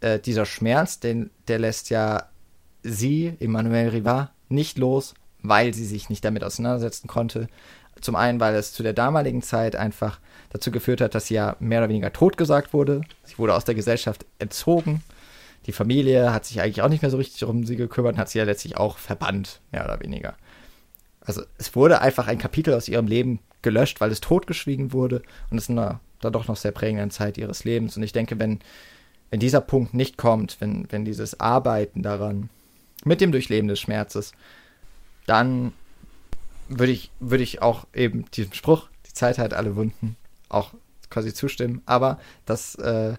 [SPEAKER 1] Äh, dieser Schmerz, den, der lässt ja sie, Emmanuel Rivard, nicht los, weil sie sich nicht damit auseinandersetzen konnte. Zum einen, weil es zu der damaligen Zeit einfach dazu geführt hat, dass sie ja mehr oder weniger totgesagt wurde. Sie wurde aus der Gesellschaft entzogen. Die Familie hat sich eigentlich auch nicht mehr so richtig um sie gekümmert und hat sie ja letztlich auch verbannt, mehr oder weniger. Also es wurde einfach ein Kapitel aus ihrem Leben gelöscht, weil es totgeschwiegen wurde und es ist in einer dann doch noch sehr prägenden Zeit ihres Lebens. Und ich denke, wenn, wenn dieser Punkt nicht kommt, wenn, wenn dieses Arbeiten daran mit dem Durchleben des Schmerzes, dann würde ich, würde ich auch eben diesem Spruch, die Zeit hat alle Wunden, auch quasi zustimmen. Aber das, äh,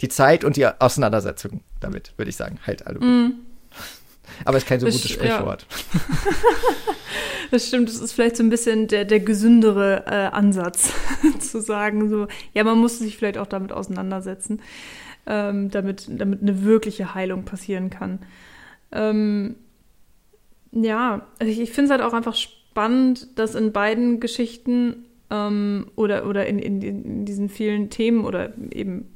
[SPEAKER 1] die Zeit und die Auseinandersetzung damit, würde ich sagen, halt alle Wunden. Mm. Aber es ist kein so gutes Sprichwort. Ja.
[SPEAKER 2] das stimmt, das ist vielleicht so ein bisschen der, der gesündere äh, Ansatz, zu sagen, so, ja, man muss sich vielleicht auch damit auseinandersetzen, ähm, damit, damit eine wirkliche Heilung passieren kann. Ähm, ja, ich, ich finde es halt auch einfach spannend, dass in beiden Geschichten ähm, oder, oder in, in, in diesen vielen Themen oder eben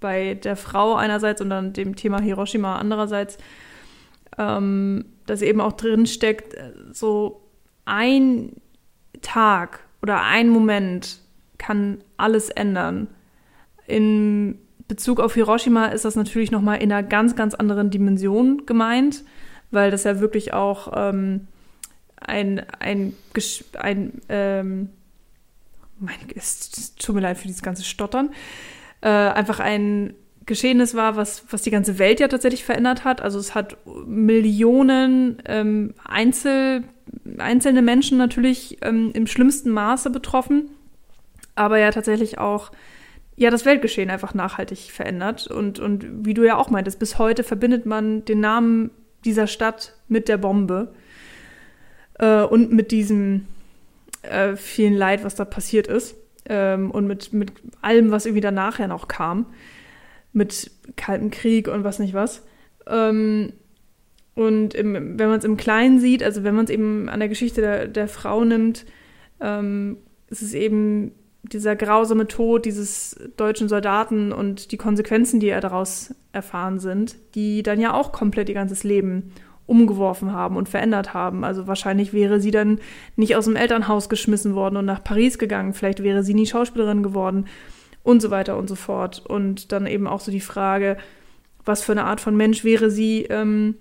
[SPEAKER 2] bei der Frau einerseits und dann dem Thema Hiroshima andererseits, ähm, dass eben auch drin steckt, so ein Tag oder ein Moment kann alles ändern. In Bezug auf Hiroshima ist das natürlich nochmal in einer ganz, ganz anderen Dimension gemeint, weil das ja wirklich auch ähm, ein, ein, ein ähm, mein, es tut mir leid für dieses ganze Stottern, äh, einfach ein Geschehenes war, was, was die ganze Welt ja tatsächlich verändert hat. Also es hat Millionen ähm, Einzel, einzelne Menschen natürlich ähm, im schlimmsten Maße betroffen, aber ja tatsächlich auch ja das Weltgeschehen einfach nachhaltig verändert. Und, und wie du ja auch meintest, bis heute verbindet man den Namen dieser Stadt mit der Bombe äh, und mit diesem äh, vielen Leid, was da passiert ist. Ähm, und mit, mit allem, was irgendwie danach ja noch kam mit Kalten Krieg und was nicht was. Ähm, und im, wenn man es im Kleinen sieht, also wenn man es eben an der Geschichte der, der Frau nimmt, ähm, ist es eben dieser grausame Tod dieses deutschen Soldaten und die Konsequenzen, die er daraus erfahren sind, die dann ja auch komplett ihr ganzes Leben umgeworfen haben und verändert haben. Also wahrscheinlich wäre sie dann nicht aus dem Elternhaus geschmissen worden und nach Paris gegangen. Vielleicht wäre sie nie Schauspielerin geworden und so weiter und so fort. Und dann eben auch so die Frage, was für eine Art von Mensch wäre sie, ähm,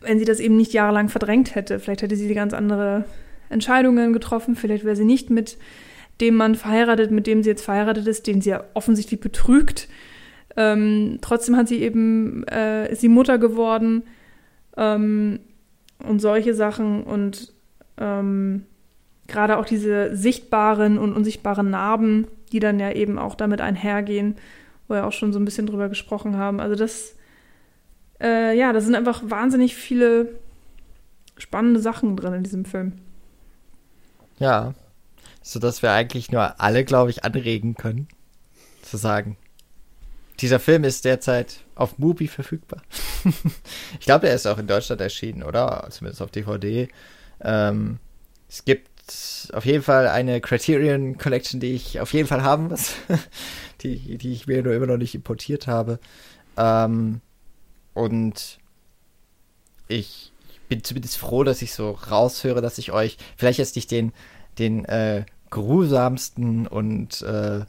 [SPEAKER 2] wenn sie das eben nicht jahrelang verdrängt hätte. Vielleicht hätte sie ganz andere Entscheidungen getroffen, vielleicht wäre sie nicht mit dem Mann verheiratet, mit dem sie jetzt verheiratet ist, den sie ja offensichtlich betrügt. Ähm, trotzdem hat sie eben, äh, ist sie Mutter geworden ähm, und solche Sachen und ähm, gerade auch diese sichtbaren und unsichtbaren Narben, die dann ja eben auch damit einhergehen, wo wir auch schon so ein bisschen drüber gesprochen haben. Also das, äh, ja, da sind einfach wahnsinnig viele spannende Sachen drin in diesem Film.
[SPEAKER 1] Ja, sodass wir eigentlich nur alle, glaube ich, anregen können, zu sagen, dieser Film ist derzeit auf Mubi verfügbar. ich glaube, er ist auch in Deutschland erschienen, oder? Zumindest auf DVD. Ähm, es gibt auf jeden Fall eine Criterion Collection, die ich auf jeden Fall haben muss, die, die ich mir nur immer noch nicht importiert habe. Ähm, und ich bin zumindest froh, dass ich so raushöre, dass ich euch vielleicht jetzt nicht den, den äh, grusamsten und äh,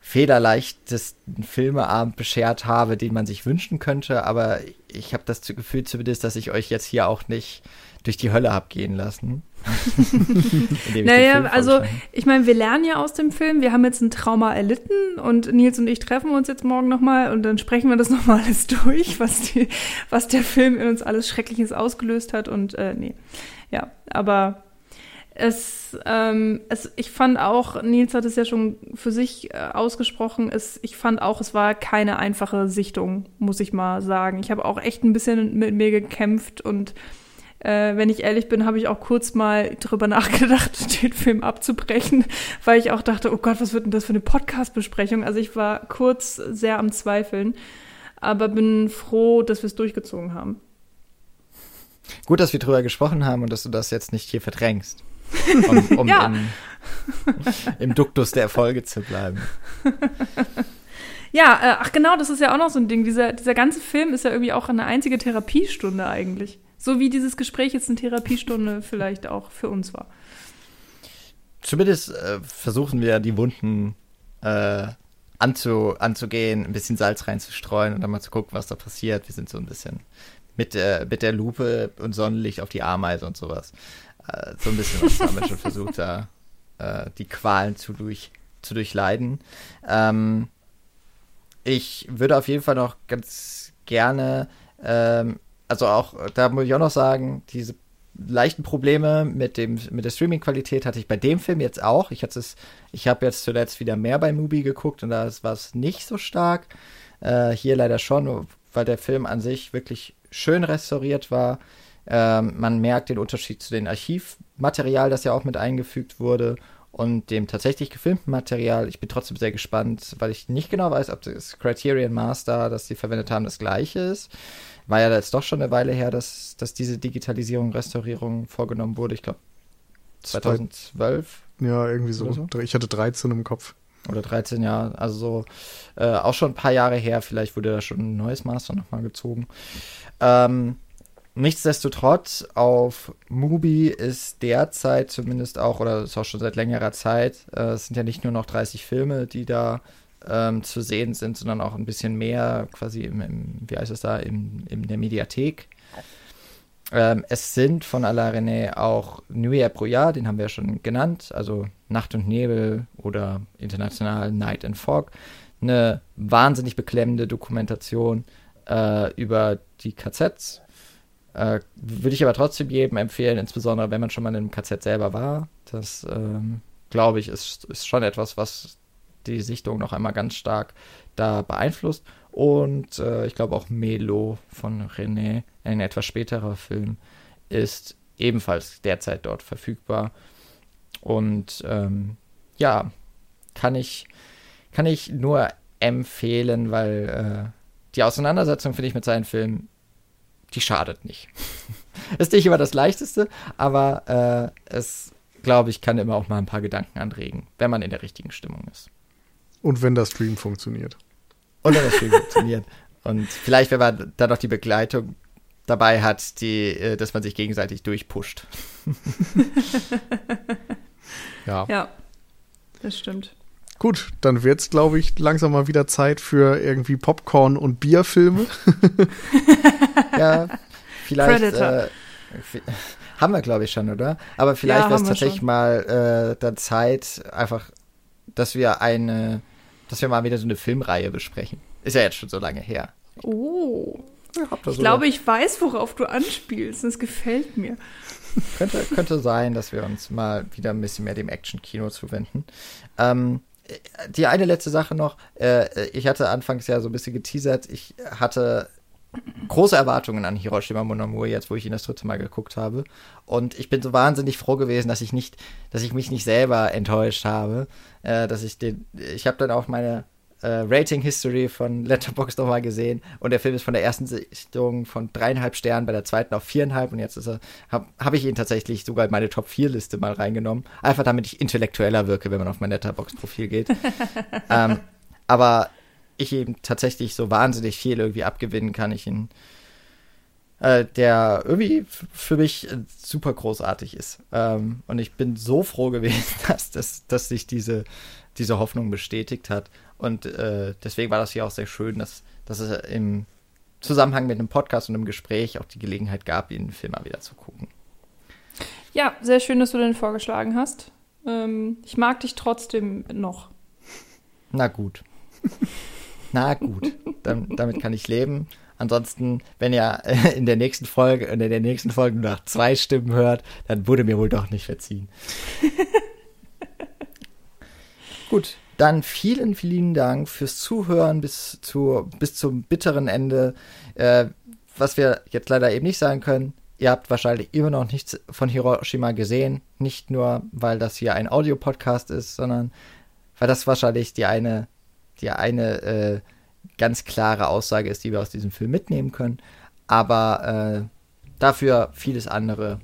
[SPEAKER 1] federleichtesten Filmeabend beschert habe, den man sich wünschen könnte, aber ich habe das Gefühl zumindest, dass ich euch jetzt hier auch nicht durch die Hölle habe gehen lassen.
[SPEAKER 2] naja, also ich meine, wir lernen ja aus dem Film, wir haben jetzt ein Trauma erlitten und Nils und ich treffen uns jetzt morgen nochmal und dann sprechen wir das nochmal alles durch, was, die, was der Film in uns alles Schreckliches ausgelöst hat und äh, nee, ja, aber es, ähm, es, ich fand auch, Nils hat es ja schon für sich äh, ausgesprochen, es, ich fand auch, es war keine einfache Sichtung, muss ich mal sagen. Ich habe auch echt ein bisschen mit mir gekämpft und äh, wenn ich ehrlich bin, habe ich auch kurz mal drüber nachgedacht, den Film abzubrechen, weil ich auch dachte, oh Gott, was wird denn das für eine Podcast-Besprechung? Also ich war kurz sehr am Zweifeln, aber bin froh, dass wir es durchgezogen haben.
[SPEAKER 1] Gut, dass wir drüber gesprochen haben und dass du das jetzt nicht hier verdrängst. Um, um ja. im, im Duktus der Erfolge zu bleiben.
[SPEAKER 2] Ja, äh, ach genau, das ist ja auch noch so ein Ding. Dieser, dieser ganze Film ist ja irgendwie auch eine einzige Therapiestunde eigentlich. So wie dieses Gespräch jetzt eine Therapiestunde vielleicht auch für uns war.
[SPEAKER 1] Zumindest äh, versuchen wir die Wunden äh, anzu, anzugehen, ein bisschen Salz reinzustreuen und dann mal zu gucken, was da passiert. Wir sind so ein bisschen mit, äh, mit der Lupe und Sonnenlicht auf die Ameise und sowas. Äh, so ein bisschen was haben wir schon versucht, da äh, die Qualen zu, durch, zu durchleiden. Ähm, ich würde auf jeden Fall noch ganz gerne, ähm, also auch, da muss ich auch noch sagen, diese leichten Probleme mit dem mit der Streaming-Qualität hatte ich bei dem Film jetzt auch. Ich ich habe jetzt zuletzt wieder mehr bei Mubi geguckt und da war es nicht so stark. Äh, hier leider schon, weil der Film an sich wirklich schön restauriert war. Ähm, man merkt den Unterschied zu dem Archivmaterial, das ja auch mit eingefügt wurde und dem tatsächlich gefilmten Material. Ich bin trotzdem sehr gespannt, weil ich nicht genau weiß, ob das Criterion Master, das sie verwendet haben, das gleiche ist. War ja jetzt doch schon eine Weile her, dass, dass diese Digitalisierung, Restaurierung vorgenommen wurde. Ich glaube 2012.
[SPEAKER 3] Ja, irgendwie so. so. Ich hatte 13 im Kopf.
[SPEAKER 1] Oder 13 Jahre, also so äh, auch schon ein paar Jahre her. Vielleicht wurde da schon ein neues Master nochmal gezogen. Ähm, Nichtsdestotrotz, auf Mubi ist derzeit zumindest auch, oder ist auch schon seit längerer Zeit, äh, es sind ja nicht nur noch 30 Filme, die da ähm, zu sehen sind, sondern auch ein bisschen mehr quasi im, im wie heißt es da, im, in der Mediathek. Ähm, es sind von Alain René auch Nuit pro Jahr, den haben wir ja schon genannt, also Nacht und Nebel oder international Night and Fog. Eine wahnsinnig beklemmende Dokumentation äh, über die KZs äh, Würde ich aber trotzdem jedem empfehlen, insbesondere wenn man schon mal in einem KZ selber war. Das, ähm, glaube ich, ist, ist schon etwas, was die Sichtung noch einmal ganz stark da beeinflusst. Und äh, ich glaube auch Melo von René, ein etwas späterer Film, ist ebenfalls derzeit dort verfügbar. Und ähm, ja, kann ich, kann ich nur empfehlen, weil äh, die Auseinandersetzung, finde ich, mit seinen Filmen die schadet nicht. ist nicht immer das Leichteste, aber äh, es, glaube ich, kann immer auch mal ein paar Gedanken anregen, wenn man in der richtigen Stimmung ist.
[SPEAKER 3] Und wenn der Stream funktioniert.
[SPEAKER 1] Und wenn der Stream funktioniert. Und vielleicht, wenn man dann noch die Begleitung dabei hat, die, äh, dass man sich gegenseitig durchpusht.
[SPEAKER 2] ja. Ja, das stimmt.
[SPEAKER 3] Gut, dann wird es, glaube ich, langsam mal wieder Zeit für irgendwie Popcorn- und Bierfilme.
[SPEAKER 1] ja, vielleicht. Äh, haben wir, glaube ich, schon, oder? Aber vielleicht ja, wäre es tatsächlich schon. mal äh, dann Zeit, einfach, dass wir eine, dass wir mal wieder so eine Filmreihe besprechen. Ist ja jetzt schon so lange her.
[SPEAKER 2] Oh. Ich, ich glaube, ich weiß, worauf du anspielst. Das gefällt mir.
[SPEAKER 1] Könnte, könnte sein, dass wir uns mal wieder ein bisschen mehr dem Action-Kino zuwenden. Ähm, die eine letzte Sache noch. Äh, ich hatte anfangs ja so ein bisschen geteasert. Ich hatte große Erwartungen an Hiroshima Mon Amour jetzt, wo ich ihn das dritte Mal geguckt habe. Und ich bin so wahnsinnig froh gewesen, dass ich nicht, dass ich mich nicht selber enttäuscht habe. Äh, dass ich den, ich habe dann auch meine äh, Rating History von Letterboxd nochmal gesehen und der Film ist von der ersten Sichtung von dreieinhalb Sternen bei der zweiten auf viereinhalb und jetzt ist er, habe hab ich ihn tatsächlich sogar in meine Top 4 Liste mal reingenommen. Einfach damit ich intellektueller wirke, wenn man auf mein Letterboxd Profil geht. ähm, aber ich ihm tatsächlich so wahnsinnig viel irgendwie abgewinnen kann, ich ihn äh, der irgendwie für mich super großartig ist. Ähm, und ich bin so froh gewesen, dass, dass, dass sich diese, diese Hoffnung bestätigt hat. Und äh, deswegen war das hier auch sehr schön, dass, dass es im Zusammenhang mit einem Podcast und einem Gespräch auch die Gelegenheit gab, den Film mal wieder zu gucken.
[SPEAKER 2] Ja, sehr schön, dass du den vorgeschlagen hast. Ähm, ich mag dich trotzdem noch.
[SPEAKER 1] Na gut. Na gut, Dann, damit kann ich leben. Ansonsten, wenn ihr in der nächsten Folge, in der nächsten Folge nur nach zwei Stimmen hört, dann wurde mir wohl doch nicht verziehen. Gut, dann vielen, vielen Dank fürs Zuhören bis, zu, bis zum bitteren Ende. Äh, was wir jetzt leider eben nicht sagen können, ihr habt wahrscheinlich immer noch nichts von Hiroshima gesehen. Nicht nur, weil das hier ein Audiopodcast ist, sondern weil das wahrscheinlich die eine, die eine äh, ganz klare Aussage ist, die wir aus diesem Film mitnehmen können. Aber äh, dafür vieles andere.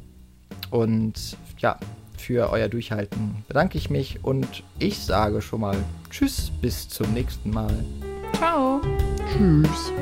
[SPEAKER 1] Und ja, für euer Durchhalten bedanke ich mich und ich sage schon mal Tschüss, bis zum nächsten Mal.
[SPEAKER 2] Ciao.
[SPEAKER 3] Tschüss.